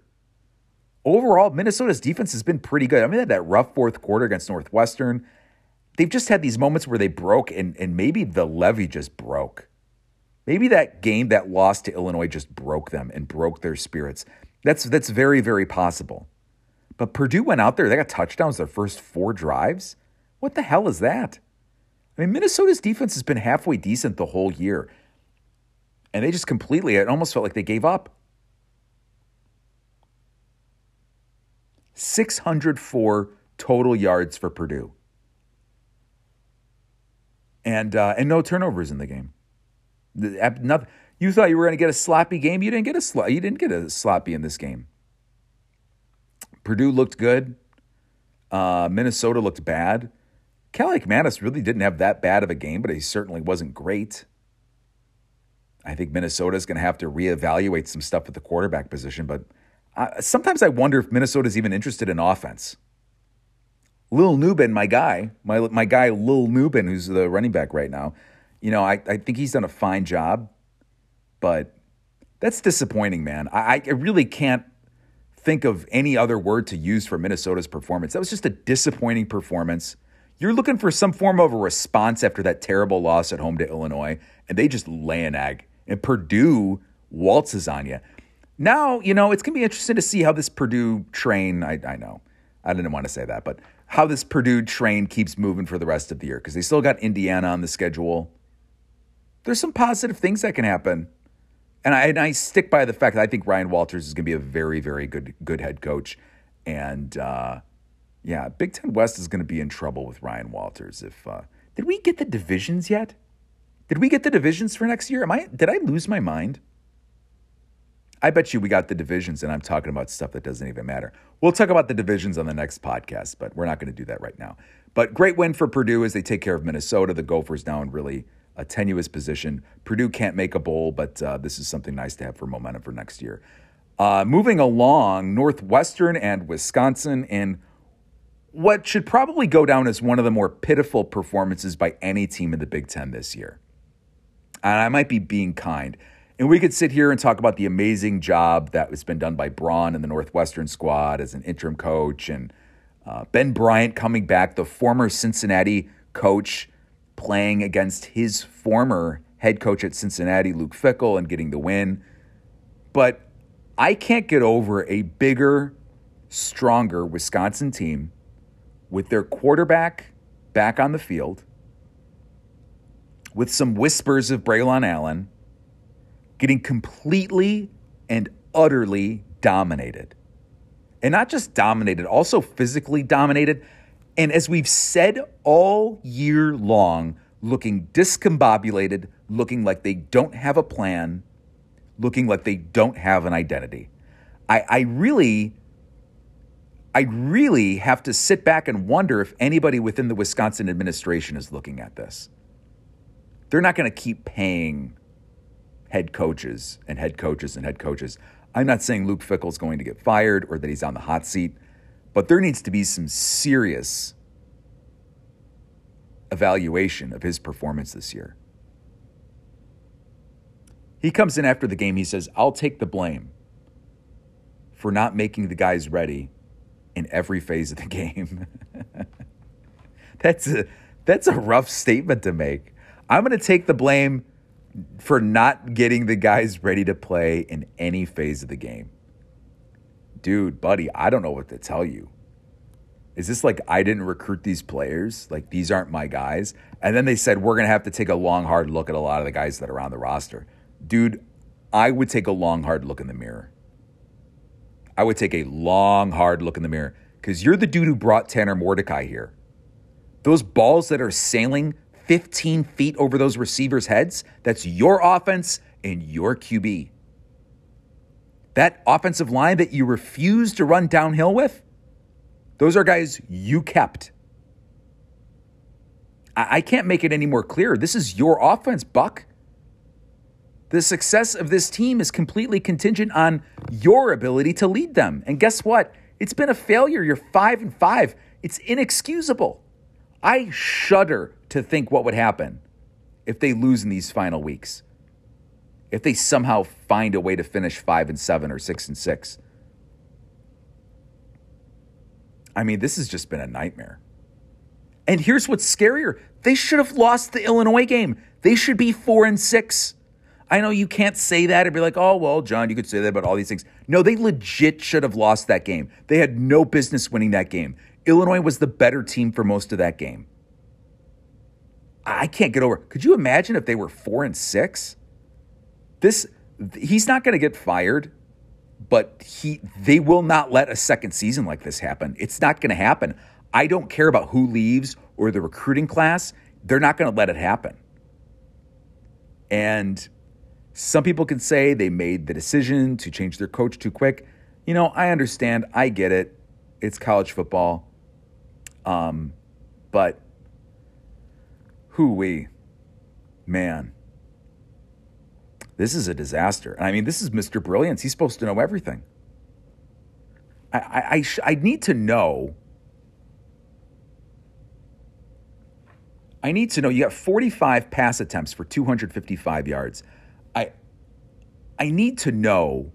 Overall, Minnesota's defense has been pretty good. I mean, they had that rough fourth quarter against Northwestern. They've just had these moments where they broke, and, and maybe the levee just broke. Maybe that game, that loss to Illinois, just broke them and broke their spirits. That's that's very, very possible. But Purdue went out there, they got touchdowns their first four drives. What the hell is that? I mean, Minnesota's defense has been halfway decent the whole year. And they just completely, it almost felt like they gave up. 604 total yards for Purdue. And, uh, and no turnovers in the game. You thought you were going to get a sloppy game. You didn't get a sl- you didn't get a sloppy in this game. Purdue looked good. Uh, Minnesota looked bad. Kaliakmanis really didn't have that bad of a game, but he certainly wasn't great. I think Minnesota is going to have to reevaluate some stuff at the quarterback position, but uh, sometimes I wonder if Minnesota's even interested in offense. Lil Nubin, my guy, my my guy Lil Nubin, who's the running back right now, you know, I, I think he's done a fine job, but that's disappointing, man. I, I really can't think of any other word to use for Minnesota's performance. That was just a disappointing performance. You're looking for some form of a response after that terrible loss at home to Illinois, and they just lay an egg. And Purdue waltzes on you. Now, you know, it's going to be interesting to see how this Purdue train, I, I know, I didn't want to say that, but how this Purdue train keeps moving for the rest of the year because they still got Indiana on the schedule. There's some positive things that can happen. And I, and I stick by the fact that I think Ryan Walters is going to be a very, very good, good head coach. And, uh, yeah, Big Ten West is going to be in trouble with Ryan Walters. If uh, did we get the divisions yet? Did we get the divisions for next year? Am I did I lose my mind? I bet you we got the divisions, and I'm talking about stuff that doesn't even matter. We'll talk about the divisions on the next podcast, but we're not going to do that right now. But great win for Purdue as they take care of Minnesota. The Gophers now in really a tenuous position. Purdue can't make a bowl, but uh, this is something nice to have for momentum for next year. Uh, moving along, Northwestern and Wisconsin in what should probably go down as one of the more pitiful performances by any team in the Big Ten this year. And I might be being kind. And we could sit here and talk about the amazing job that has been done by Braun and the Northwestern squad as an interim coach, and uh, Ben Bryant coming back, the former Cincinnati coach, playing against his former head coach at Cincinnati, Luke Fickell, and getting the win. But I can't get over a bigger, stronger Wisconsin team with their quarterback back on the field, with some whispers of Braylon Allen, getting completely and utterly dominated. And not just dominated, also physically dominated. And as we've said all year long, looking discombobulated, looking like they don't have a plan, looking like they don't have an identity. I, I really I really have to sit back and wonder if anybody within the Wisconsin administration is looking at this. They're not going to keep paying head coaches and head coaches and head coaches. I'm not saying Luke Fickell's going to get fired or that he's on the hot seat, but there needs to be some serious evaluation of his performance this year. He comes in after the game, he says, I'll take the blame for not making the guys ready in every phase of the game. that's a that's a rough statement to make. I'm going to take the blame for not getting the guys ready to play in any phase of the game. Dude, buddy, I don't know what to tell you. Is this like I didn't recruit these players? Like these aren't my guys? And then they said we're going to have to take a long hard look at a lot of the guys that are on the roster. Dude, I would take a long hard look in the mirror. I would take a long, hard look in the mirror because you're the dude who brought Tanner Mordecai here. Those balls that are sailing 15 feet over those receivers' heads, that's your offense and your QB. That offensive line that you refuse to run downhill with, those are guys you kept. I, can't make it any more clear. This is your offense, Buck. The success of this team is completely contingent on your ability to lead them. And guess what? It's been a failure. You're 5 and 5. It's inexcusable. I shudder to think what would happen if they lose in these final weeks. If they somehow find a way to finish 5 and 7 or 6 and 6. I mean, this has just been a nightmare. And here's what's scarier. They should have lost the Illinois game. They should be 4 and 6. I know you can't say that and be like, oh, well, John, you could say that about all these things. No, they legit should have lost that game. They had no business winning that game. Illinois was the better team for most of that game. I can't get over. Could you imagine if they were four and six? This he's not going to get fired, but he they will not let a second season like this happen. It's not going to happen. I don't care about who leaves or the recruiting class. They're not going to let it happen. And some people can say they made the decision to change their coach too quick. You know, I understand. I get it. It's college football. Um, but who we, man, this is a disaster. I mean, this is Mr. Brilliance. He's supposed to know everything. I, I, I, sh- I need to know. I need to know. You got 45 pass attempts for 255 yards. I, I need to know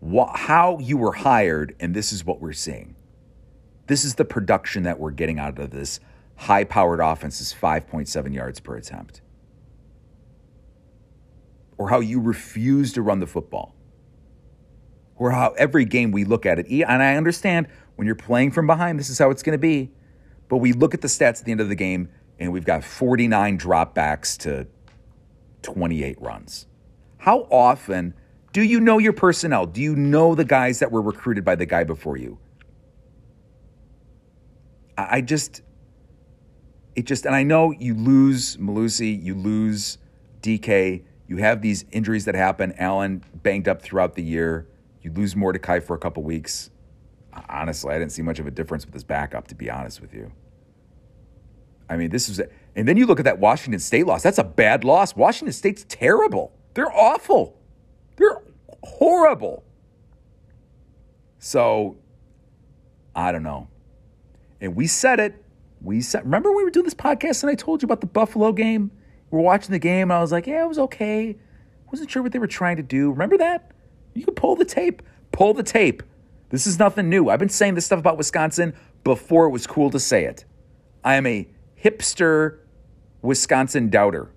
what, how you were hired, and this is what we're seeing. This is the production that we're getting out of this high powered offense is 5.7 yards per attempt. Or how you refuse to run the football. Or how every game we look at it, and I understand when you're playing from behind, this is how it's going to be. But we look at the stats at the end of the game, and we've got 49 dropbacks to 28 runs. How often do you know your personnel? Do you know the guys that were recruited by the guy before you? I just, it just, and I know you lose Mellusi, you lose DK, you have these injuries that happen. Allen banged up throughout the year. You lose Mordecai for a couple weeks. Honestly, I didn't see much of a difference with his backup, to be honest with you. I mean, this is, and then you look at that Washington State loss. That's a bad loss. Washington State's terrible. They're awful. They're horrible. So, I don't know. And we said it. We said, remember we were doing this podcast and I told you about the Buffalo game? We were watching the game and I was like, yeah, it was okay. Wasn't sure what they were trying to do. Remember that? You can pull the tape. Pull the tape. This is nothing new. I've been saying this stuff about Wisconsin before it was cool to say it. I am a hipster Wisconsin doubter.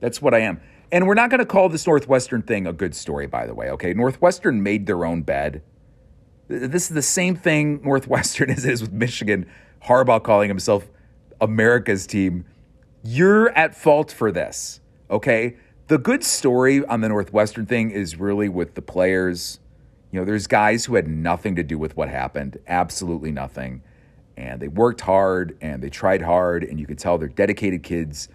That's what I am. And we're not going to call this Northwestern thing a good story, by the way, okay? Northwestern made their own bed. This is the same thing Northwestern as it is with Michigan. Harbaugh calling himself America's team. You're at fault for this, okay? The good story on the Northwestern thing is really with the players. You know, there's guys who had nothing to do with what happened, absolutely nothing. And they worked hard and they tried hard, and you could tell they're dedicated kids.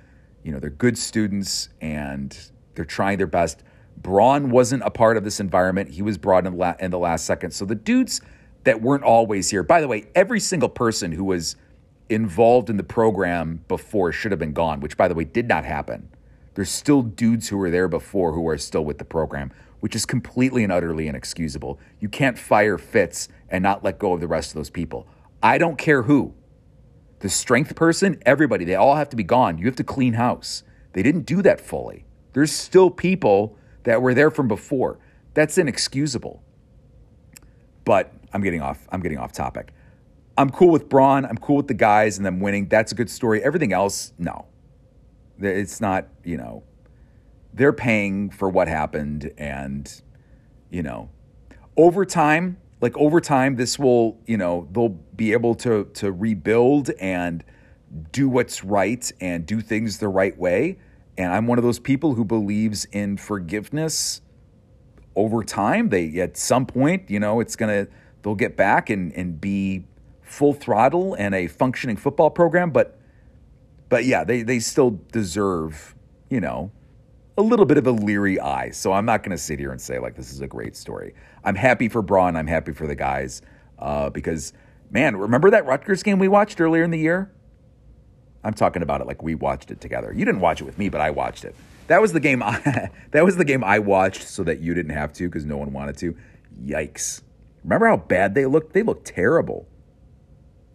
You know, they're good students and they're trying their best. Braun wasn't a part of this environment. He was brought in, la- in the last second. So the dudes that weren't always here, by the way, every single person who was involved in the program before should have been gone, which, by the way, did not happen. There's still dudes who were there before who are still with the program, which is completely and utterly inexcusable. You can't fire Fitz and not let go of the rest of those people. I don't care who. The strength person, everybody, they all have to be gone. You have to clean house. They didn't do that fully. There's still people that were there from before. That's inexcusable. But I'm getting off. I'm getting off topic. I'm cool with Braun. I'm cool with the guys and them winning. That's a good story. Everything else, no. It's not, you know, they're paying for what happened. And, you know, over time, like over time, this will, you know, they'll be able to to rebuild and do what's right and do things the right way. And I'm one of those people who believes in forgiveness over time. They at some point, you know, it's gonna they'll get back and, and be full throttle and a functioning football program, but but yeah, they, they still deserve, you know, a little bit of a leery eye. So I'm not going to sit here and say like this is a great story. I'm happy for Braun. I'm happy for the guys uh, because man, remember that Rutgers game we watched earlier in the year? I'm talking about it like we watched it together. You didn't watch it with me, but I watched it. That was the game I that was the game I watched so that you didn't have to because no one wanted to. Yikes. Remember how bad they looked? They looked terrible.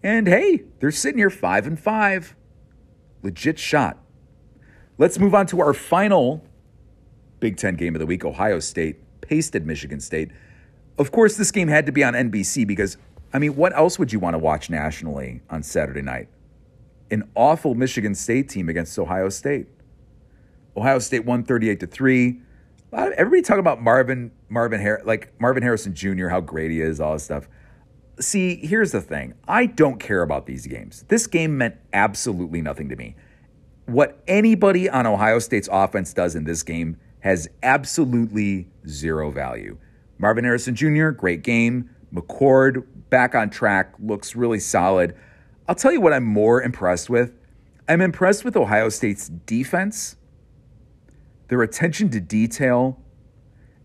And hey, they're sitting here 5 and 5. Legit shot. Let's move on to our final Big Ten game of the week Ohio State pasted Michigan State. Of course, this game had to be on NBC because, I mean, what else would you want to watch nationally on Saturday night? An awful Michigan State team against Ohio State. Ohio State won 38 to 3. Everybody talking about Marvin Marvin Har- like Marvin Harrison Jr., how great he is, all this stuff. See, here's the thing. I don't care about these games. This game meant absolutely nothing to me. What anybody on Ohio State's offense does in this game has absolutely zero value. Marvin Harrison Jr., great game. McCord back on track, looks really solid. I'll tell you what I'm more impressed with. I'm impressed with Ohio State's defense, their attention to detail,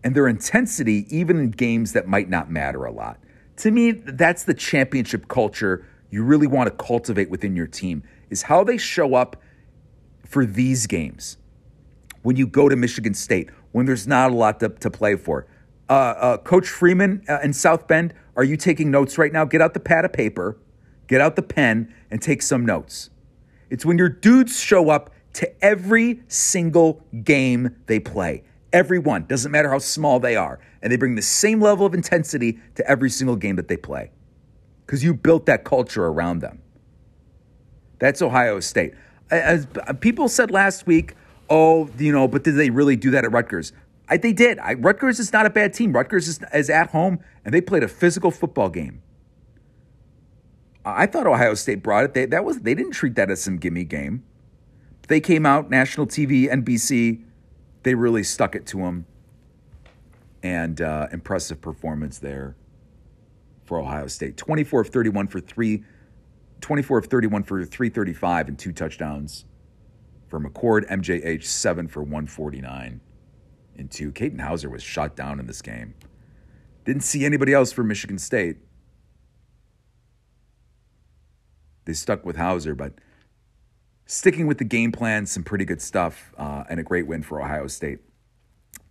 and their intensity, even in games that might not matter a lot. To me, that's the championship culture you really want to cultivate within your team, is how they show up for these games when you go to Michigan State, when there's not a lot to, to play for. Uh, uh, Coach Freeman uh, in South Bend, are you taking notes right now? Get out the pad of paper, get out the pen, and take some notes. It's when your dudes show up to every single game they play. Everyone, doesn't matter how small they are. And they bring the same level of intensity to every single game that they play because you built that culture around them. That's Ohio State. As uh, people said last week, oh, you know, but did they really do that at Rutgers? I, they did. I, Rutgers is not a bad team. Rutgers is, is at home, and they played a physical football game. I thought Ohio State brought it. They, that was they didn't treat that as some gimme game. They came out national TV, NBC. They really stuck it to them, and uh, impressive performance there for Ohio State. Twenty four of thirty one for three. 24 of 31 for 335 and two touchdowns for McCord, MJH, seven for 149 and two. Katin Houser was shot down in this game. Didn't see anybody else for Michigan State. They stuck with Houser, but sticking with the game plan, some pretty good stuff, uh, and a great win for Ohio State.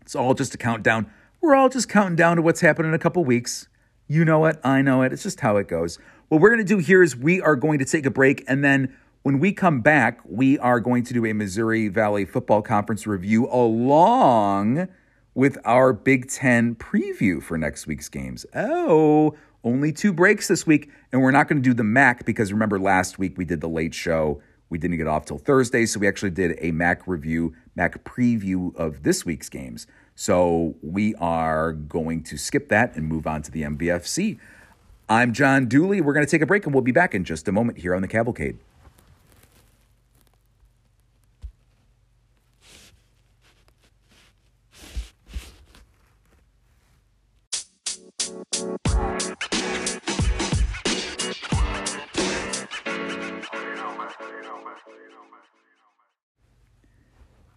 It's all just a countdown. We're all just counting down to what's happening in a couple weeks. You know it, I know it. It's just how it goes. What we're going to do here is we are going to take a break, and then when we come back, we are going to do a Missouri Valley Football Conference review along with our Big Ten preview for next week's games. Oh, only two breaks this week, and we're not going to do the MAC because remember last week we did the late show. We didn't get off till Thursday, so we actually did a MAC review, MAC preview of this week's games. So we are going to skip that and move on to the MVFC. I'm John Dooley. We're going to take a break and we'll be back in just a moment here on the Cavalcade.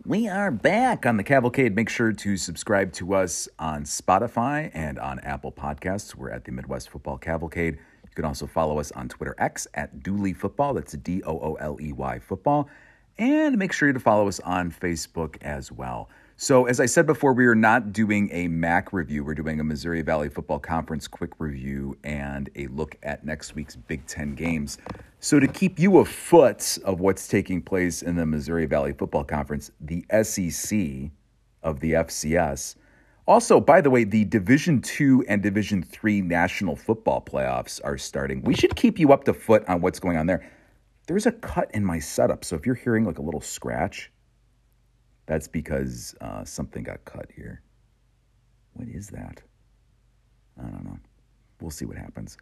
We are back on the Cavalcade. Make sure to subscribe to us on Spotify and on Apple Podcasts. We're at the Midwest Football Cavalcade. You can also follow us on Twitter X at Dooley Football. That's D O O L E Y Football. And make sure to follow us on Facebook as well. So, as I said before, we are not doing a MAC review. We're doing a Missouri Valley Football Conference quick review and a look at next week's Big Ten games. So, to keep you afoot of what's taking place in the Missouri Valley Football Conference, the SEC of the FCS. Also, by the way, the Division Two and Division Three national football playoffs are starting. We should keep you up to foot on what's going on there. There's a cut in my setup, so if you're hearing like a little scratch, that's because uh, something got cut here. What is that? I don't know. We'll see what happens.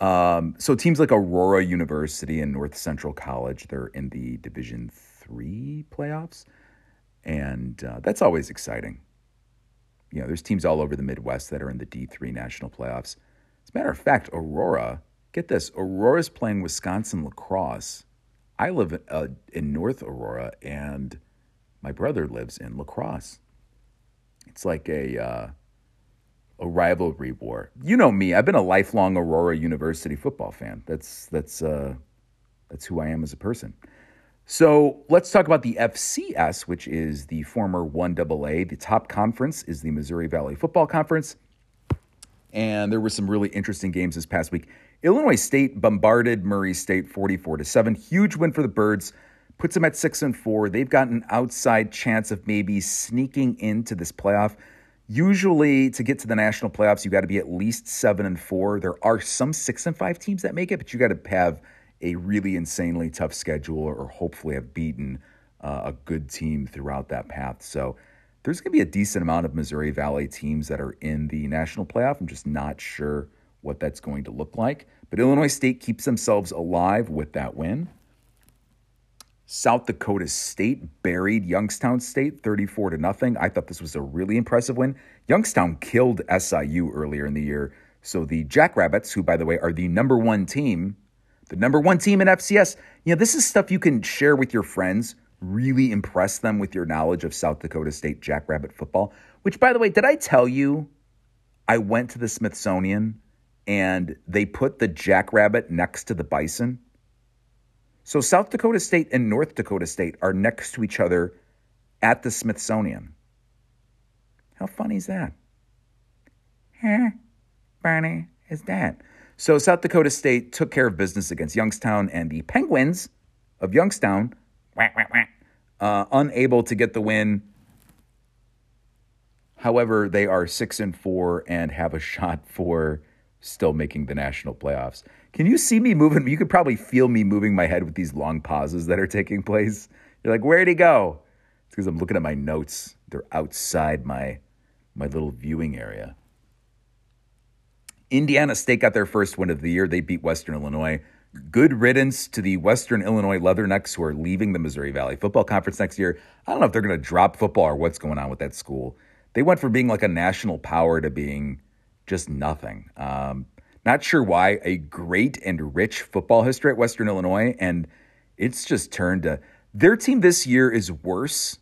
Um, so teams like Aurora University and North Central College, they're in the Division Three playoffs, and uh, that's always exciting. You know, there's teams all over the Midwest that are in the D3 national playoffs. As a matter of fact, Aurora, get this, Aurora's playing Wisconsin La Crosse. I live uh, in North Aurora, and my brother lives in La Crosse. It's like a uh, a rivalry war. You know me. I've been a lifelong Aurora University football fan. That's that's uh, that's who I am as a person. So let's talk about the FCS, which is the former 1AA. The top conference is the Missouri Valley Football Conference. And there were some really interesting games this past week. Illinois State bombarded Murray State 44 to 7. Huge win for the Birds. Puts them at six and four. They've got an outside chance of maybe sneaking into this playoff. Usually, to get to the national playoffs, you got to be at least seven and four. There are some six and five teams that make it, but you got to have a really insanely tough schedule or hopefully have beaten uh, a good team throughout that path. So there's going to be a decent amount of Missouri Valley teams that are in the national playoff. I'm just not sure what that's going to look like. But Illinois State keeps themselves alive with that win. South Dakota State buried Youngstown State 34 to nothing. I thought this was a really impressive win. Youngstown killed SIU earlier in the year. So the Jackrabbits, who by the way are the number 1 team, the number 1 team in FCS, you know, this is stuff you can share with your friends, really impress them with your knowledge of South Dakota State Jackrabbit football. Which by the way, did I tell you I went to the Smithsonian and they put the Jackrabbit next to the bison? So South Dakota State and North Dakota State are next to each other at the Smithsonian. How funny is that? Huh? Funny is that? So South Dakota State took care of business against Youngstown, and the Penguins of Youngstown, uh, unable to get the win. However, they are six and four and have a shot for still making the national playoffs. Can you see me moving? You could probably feel me moving my head with these long pauses that are taking place. You're like, where'd he go? It's because I'm looking at my notes. They're outside my my little viewing area. Indiana State got their first win of the year. They beat Western Illinois. Good riddance to the Western Illinois Leathernecks who are leaving the Missouri Valley Football Conference next year. I don't know if they're going to drop football or what's going on with that school. They went from being like a national power to being just nothing. Um, not sure why. A great and rich football history at Western Illinois, and it's just turned to their team this year is worse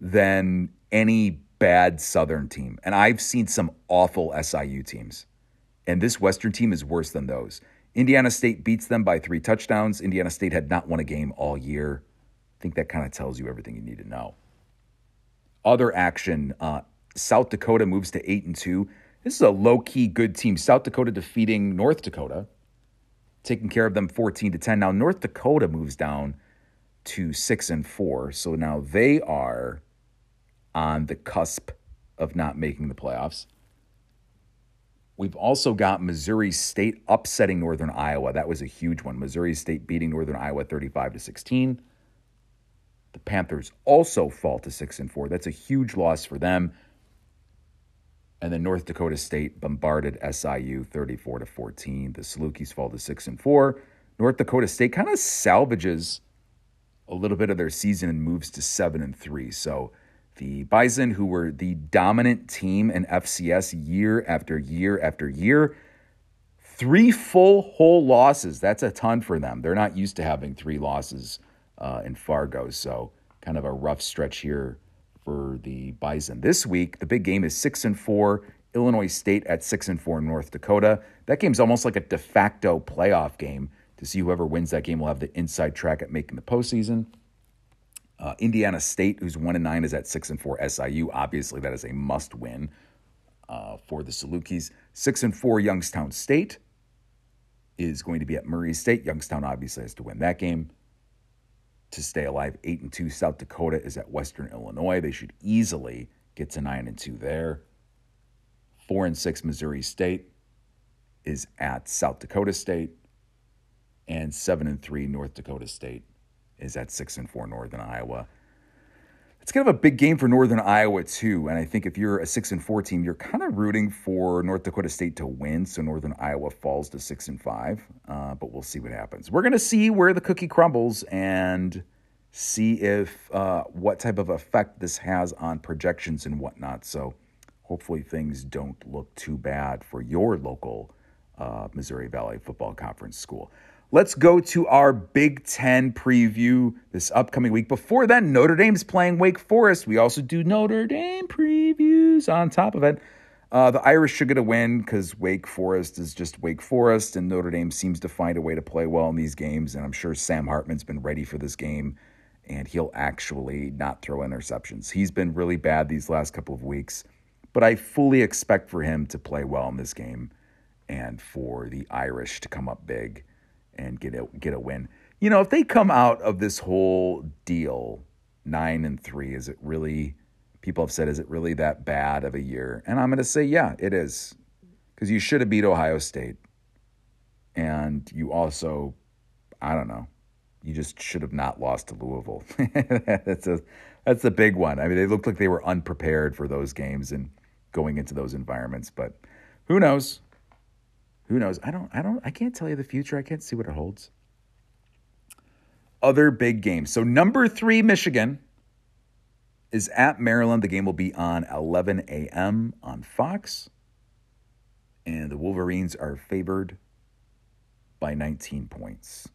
than any bad Southern team. And I've seen some awful SIU teams. And this Western team is worse than those. Indiana State beats them by three touchdowns. Indiana State had not won a game all year. I think that kind of tells you everything you need to know. Other action uh, South Dakota moves to 8 and 2. This is a low key good team. South Dakota defeating North Dakota, taking care of them 14 to 10. Now, North Dakota moves down to 6 and 4. So now they are on the cusp of not making the playoffs. We've also got Missouri State upsetting Northern Iowa. That was a huge one. Missouri State beating Northern Iowa 35 to 16. The Panthers also fall to 6 and 4. That's a huge loss for them. And then North Dakota State bombarded SIU 34 to 14. The Salukis fall to 6 and 4. North Dakota State kind of salvages a little bit of their season and moves to 7 and 3. So the Bison, who were the dominant team in FCS year after year after year, three full whole losses. That's a ton for them. They're not used to having three losses uh, in Fargo. So kind of a rough stretch here for the Bison. This week, the big game is six and four. Illinois State at six and four North Dakota. That game's almost like a de facto playoff game. To see whoever wins that game will have the inside track at making the postseason. Uh, Indiana State, who's one and nine, is at six and four. SIU, obviously, that is a must win uh, for the Salukis. Six and four Youngstown State is going to be at Murray State. Youngstown obviously has to win that game to stay alive. Eight and two, South Dakota is at Western Illinois. They should easily get to nine and two there. Four and six, Missouri State is at South Dakota State, and seven and three, North Dakota State is at six and four, Northern Iowa. It's kind of a big game for Northern Iowa too, and I think if you're a six and four team, you're kind of rooting for North Dakota State to win, so Northern Iowa falls to six and five. Uh, but we'll see what happens. We're going to see where the cookie crumbles and see if uh, what type of effect this has on projections and whatnot. So hopefully things don't look too bad for your local uh, Missouri Valley Football Conference school. Let's go to our Big Ten preview this upcoming week. Before then, Notre Dame's playing Wake Forest. We also do Notre Dame previews on top of it. Uh, the Irish should get a win because Wake Forest is just Wake Forest, and Notre Dame seems to find a way to play well in these games. And I'm sure Sam Hartman's been ready for this game, and he'll actually not throw interceptions. He's been really bad these last couple of weeks, but I fully expect for him to play well in this game and for the Irish to come up big and get a get a win. you know, if they come out of this whole deal nine and three, is it really? People have said, is it really that bad of a year? And I'm going to say, yeah, it is, because you should have beat Ohio State, and you also, I don't know, you just should have not lost to Louisville. that's a that's the big one. I mean, they looked like they were unprepared for those games and going into those environments, but who knows? Who knows? I don't I don't I can't tell you the future. I can't see what it holds. Other big games. So number 3 Michigan is at Maryland. The game will be on 11 a.m. on Fox. And the Wolverines are favored by 19 points.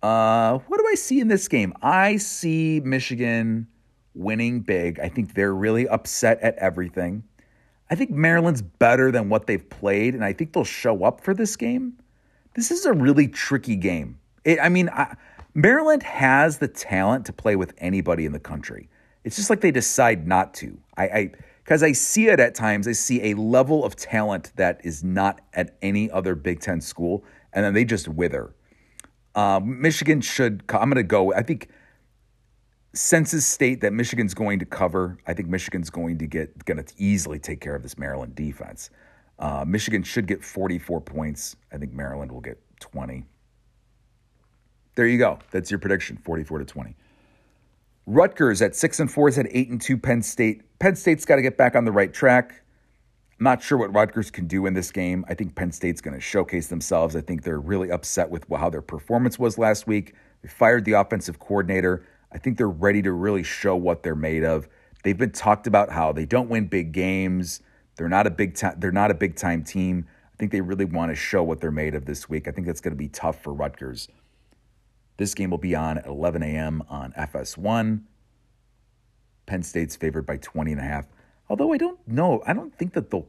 Uh, what do I see in this game? I see Michigan winning big. I think they're really upset at everything. I think Maryland's better than what they've played, and I think they'll show up for this game. This is a really tricky game. It, I mean, I, Maryland has the talent to play with anybody in the country. It's just like they decide not to. I because I, I see it at times. I see a level of talent that is not at any other Big Ten school, and then they just wither. Um, Michigan should. I'm going to go. I think census state that Michigan's going to cover. I think Michigan's going to get going to easily take care of this Maryland defense. Uh, Michigan should get 44 points. I think Maryland will get 20. There you go. That's your prediction, 44 to 20. Rutgers at six and four is at eight and two. Penn State. Penn State's got to get back on the right track. I'm not sure what Rutgers can do in this game. I think Penn State's going to showcase themselves. I think they're really upset with how their performance was last week. They fired the offensive coordinator. I think they're ready to really show what they're made of. They've been talked about how they don't win big games. They're not a big time. They're not a big time team. I think they really want to show what they're made of this week. I think that's going to be tough for Rutgers. This game will be on at 11 a.m. on FS1. Penn State's favored by 20 and a half. Although I don't know, I don't think that they'll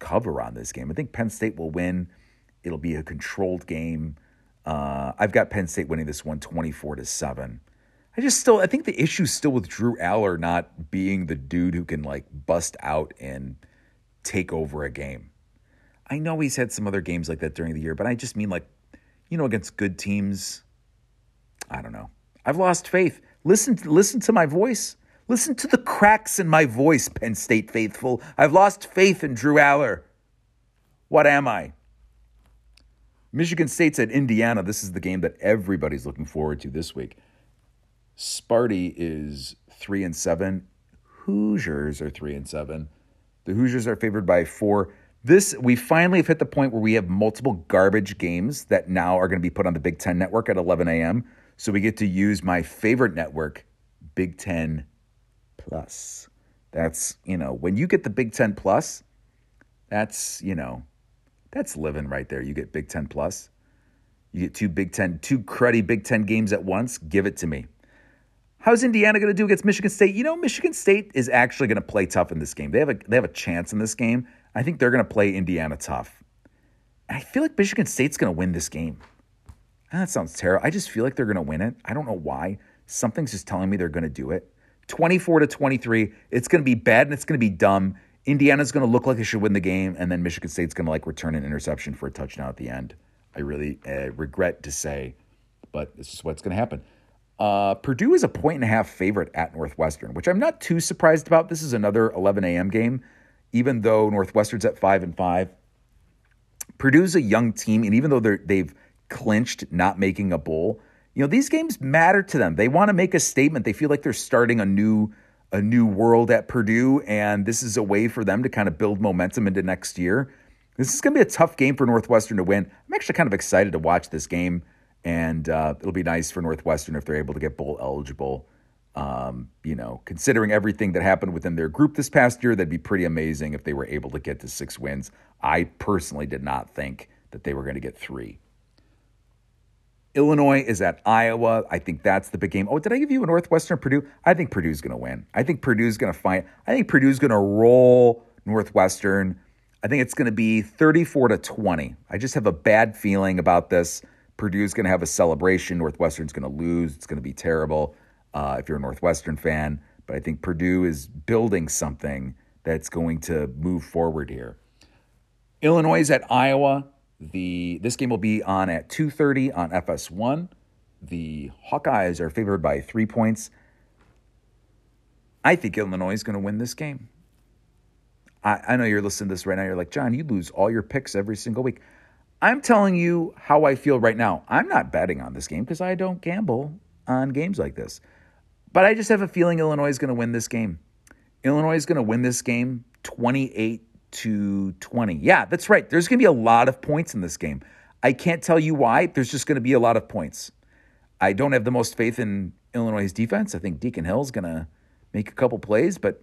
cover on this game. I think Penn State will win. It'll be a controlled game. Uh, I've got Penn State winning this one 24 to 7. I just still I think the issue's still with Drew Allar not being the dude who can like bust out and take over a game. I know he's had some other games like that during the year, but I just mean like, you know, against good teams. I don't know. I've lost faith. Listen, listen to my voice. Listen to the cracks in my voice, Penn State faithful. I've lost faith in Drew Allar. What am I? Michigan State's at Indiana. This is the game that everybody's looking forward to this week. Sparty is three and seven. Hoosiers are three and seven. The Hoosiers are favored by four. This we finally have hit the point where we have multiple garbage games that now are going to be put on the Big Ten Network at 11 a.m. So we get to use my favorite network, Big Ten Plus. That's, you know, when you get the Big Ten Plus, that's, you know, that's living right there. You get Big Ten Plus. You get two Big Ten, two cruddy Big Ten games at once. Give it to me. How's Indiana going to do against Michigan State? You know, Michigan State is actually going to play tough in this game. They have a they have a chance in this game. I think they're going to play Indiana tough. I feel like Michigan State's going to win this game. That sounds terrible. I just feel like they're going to win it. I don't know why. Something's just telling me they're going to do it. 24 to 23. It's going to be bad and it's going to be dumb. Indiana's going to look like they should win the game, and then Michigan State's going to like return an interception for a touchdown at the end. I really uh, regret to say, but this is what's going to happen. Uh, Purdue is a point and a half favorite at Northwestern, which I'm not too surprised about. This is another 11 a.m. game, even though Northwestern's at five and five. Purdue's a young team, and even though they've clinched not making a bowl, you know, these games matter to them. They want to make a statement. They feel like they're starting a new a new world at Purdue, and this is a way for them to kind of build momentum into next year. This is going to be a tough game for Northwestern to win. I'm actually kind of excited to watch this game, and uh, it'll be nice for Northwestern if they're able to get bowl eligible. Um, you know, considering everything that happened within their group this past year, that'd be pretty amazing if they were able to get to six wins. I personally did not think that they were going to get three. Illinois is at Iowa. I think that's the big game. Oh, did I give you a Northwestern Purdue? I think Purdue's going to win. I think Purdue's going to fight. I think Purdue's going to roll Northwestern. I think it's going to be 34 to 20. I just have a bad feeling about this. Purdue's going to have a celebration. Northwestern's going to lose. It's going to be terrible uh, if you're a Northwestern fan. But I think Purdue is building something that's going to move forward here. Illinois is at Iowa. The this game will be on at 2:30 on FS1. The Hawkeyes are favored by three points. I think Illinois is going to win this game. I, I know you're listening to this right now. You're like, John, you lose all your picks every single week. I'm telling you how I feel right now. I'm not betting on this game because I don't gamble on games like this. But I just have a feeling Illinois is going to win this game. Illinois is going to win this game 28 to 20. Yeah, that's right. There's going to be a lot of points in this game. I can't tell you why. There's just going to be a lot of points. I don't have the most faith in Illinois' defense. I think Deacon Hill's going to make a couple plays, but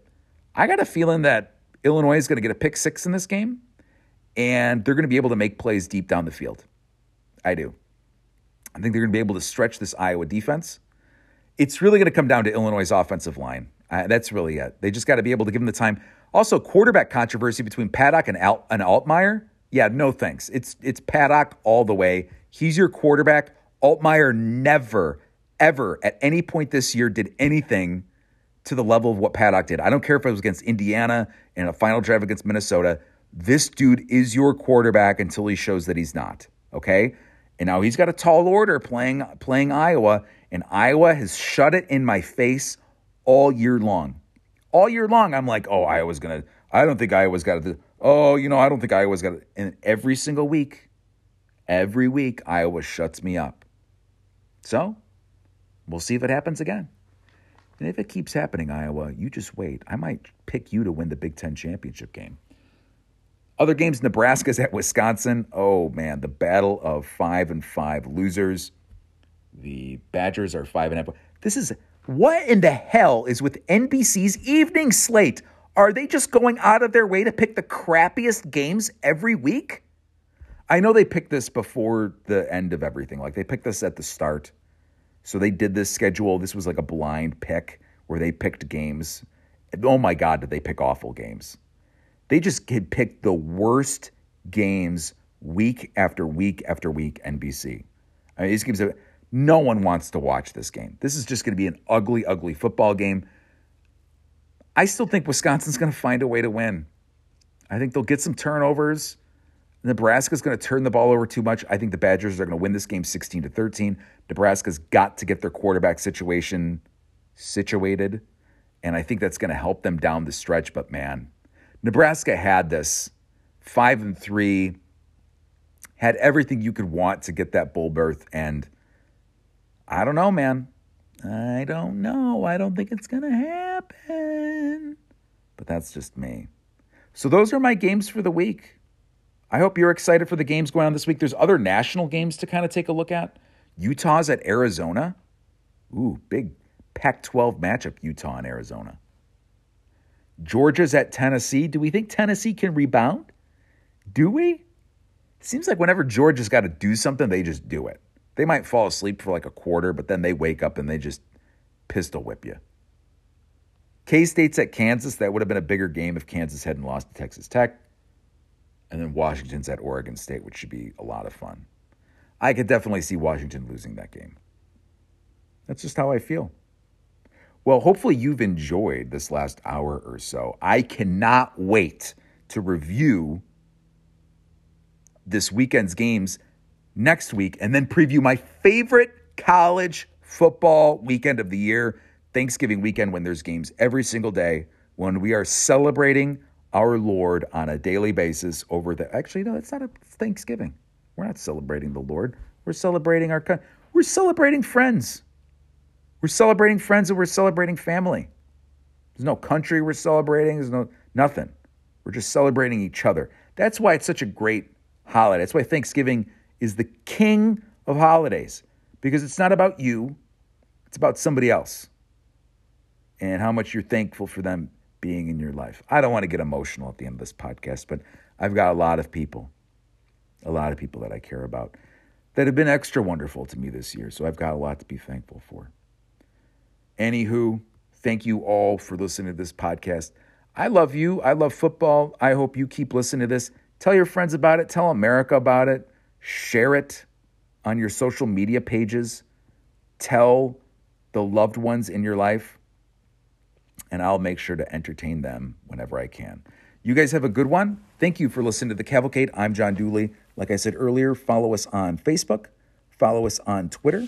I got a feeling that Illinois is going to get a pick six in this game, and they're going to be able to make plays deep down the field. I do. I think they're going to be able to stretch this Iowa defense. It's really going to come down to Illinois' offensive line. Uh, that's really it. They just got to be able to give them the time. Also, quarterback controversy between Paddock and, Al- and Altmyer. Yeah, no thanks. It's it's Paddock all the way. He's your quarterback. Altmyer never, ever at any point this year did anything to the level of what Paddock did. I don't care if it was against Indiana in a final drive against Minnesota. This dude is your quarterback until he shows that he's not. Okay? And now he's got a tall order playing playing Iowa, and Iowa has shut it in my face all year long. All year long, I'm like, oh, Iowa's gonna. I don't think Iowa's got to. Oh, you know, I don't think Iowa's got. And every single week, every week, Iowa shuts me up. So, we'll see if it happens again. And if it keeps happening, Iowa, you just wait. I might pick you to win the Big Ten championship game. Other games, Nebraska's at Wisconsin. Oh man, the battle of five and five losers. The Badgers are five and a half. This is what in the hell is with NBC's evening slate? Are they just going out of their way to pick the crappiest games every week? I know they picked this before the end of everything. Like they picked this at the start. So they did this schedule. This was like a blind pick where they picked games. Oh my God, did they pick awful games? They just had picked the worst games week after week after week, NBC. I mean, these games, no one wants to watch this game. This is just going to be an ugly, ugly football game. I still think Wisconsin's going to find a way to win. I think they'll get some turnovers. Nebraska's going to turn the ball over too much. I think the Badgers are going to win this game 16 to 13. Nebraska's got to get their quarterback situation situated, and I think that's going to help them down the stretch. But man, Nebraska had this five and three, had everything you could want to get that bowl berth, and I don't know, man. I don't know. I don't think it's going to happen. But that's just me. So those are my games for the week. I hope you're excited for the games going on this week. There's other national games to kind of take a look at. Utah's at Arizona. Ooh, big Pac 12 matchup, Utah and Arizona. Georgia's at Tennessee. Do we think Tennessee can rebound? Do we? Seems like whenever Georgia's got to do something, they just do it. They might fall asleep for like a quarter, but then they wake up and they just pistol whip you. K State's at Kansas. That would have been a bigger game if Kansas hadn't lost to Texas Tech. And then Washington's at Oregon State, which should be a lot of fun. I could definitely see Washington losing that game. That's just how I feel. Well, hopefully you've enjoyed this last hour or so. I cannot wait to review this weekend's games next week and then preview my favorite college football weekend of the year, Thanksgiving weekend, when there's games every single day, when we are celebrating our Lord on a daily basis over the. Actually, no, it's not a Thanksgiving. We're not celebrating the Lord. We're celebrating our. We're celebrating friends. We're celebrating friends and we're celebrating family. There's no country we're celebrating. There's no nothing. We're just celebrating each other. That's why it's such a great holiday. That's why Thanksgiving is the king of holidays because it's not about you, it's about somebody else and how much you're thankful for them being in your life. I don't want to get emotional at the end of this podcast, but I've got a lot of people, a lot of people that I care about that have been extra wonderful to me this year. So I've got a lot to be thankful for. Anywho, thank you all for listening to this podcast. I love you. I love football. I hope you keep listening to this. Tell your friends about it. Tell America about it. Share it on your social media pages. Tell the loved ones in your life, and I'll make sure to entertain them whenever I can. You guys have a good one. Thank you for listening to the Cavalcade. I'm John Dooley. Like I said earlier, follow us on Facebook, follow us on Twitter,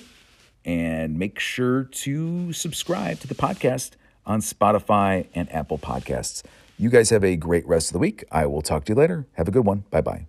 And make sure to subscribe to the podcast on Spotify and Apple Podcasts. You guys have a great rest of the week. I will talk to you later. Have a good one. Bye bye.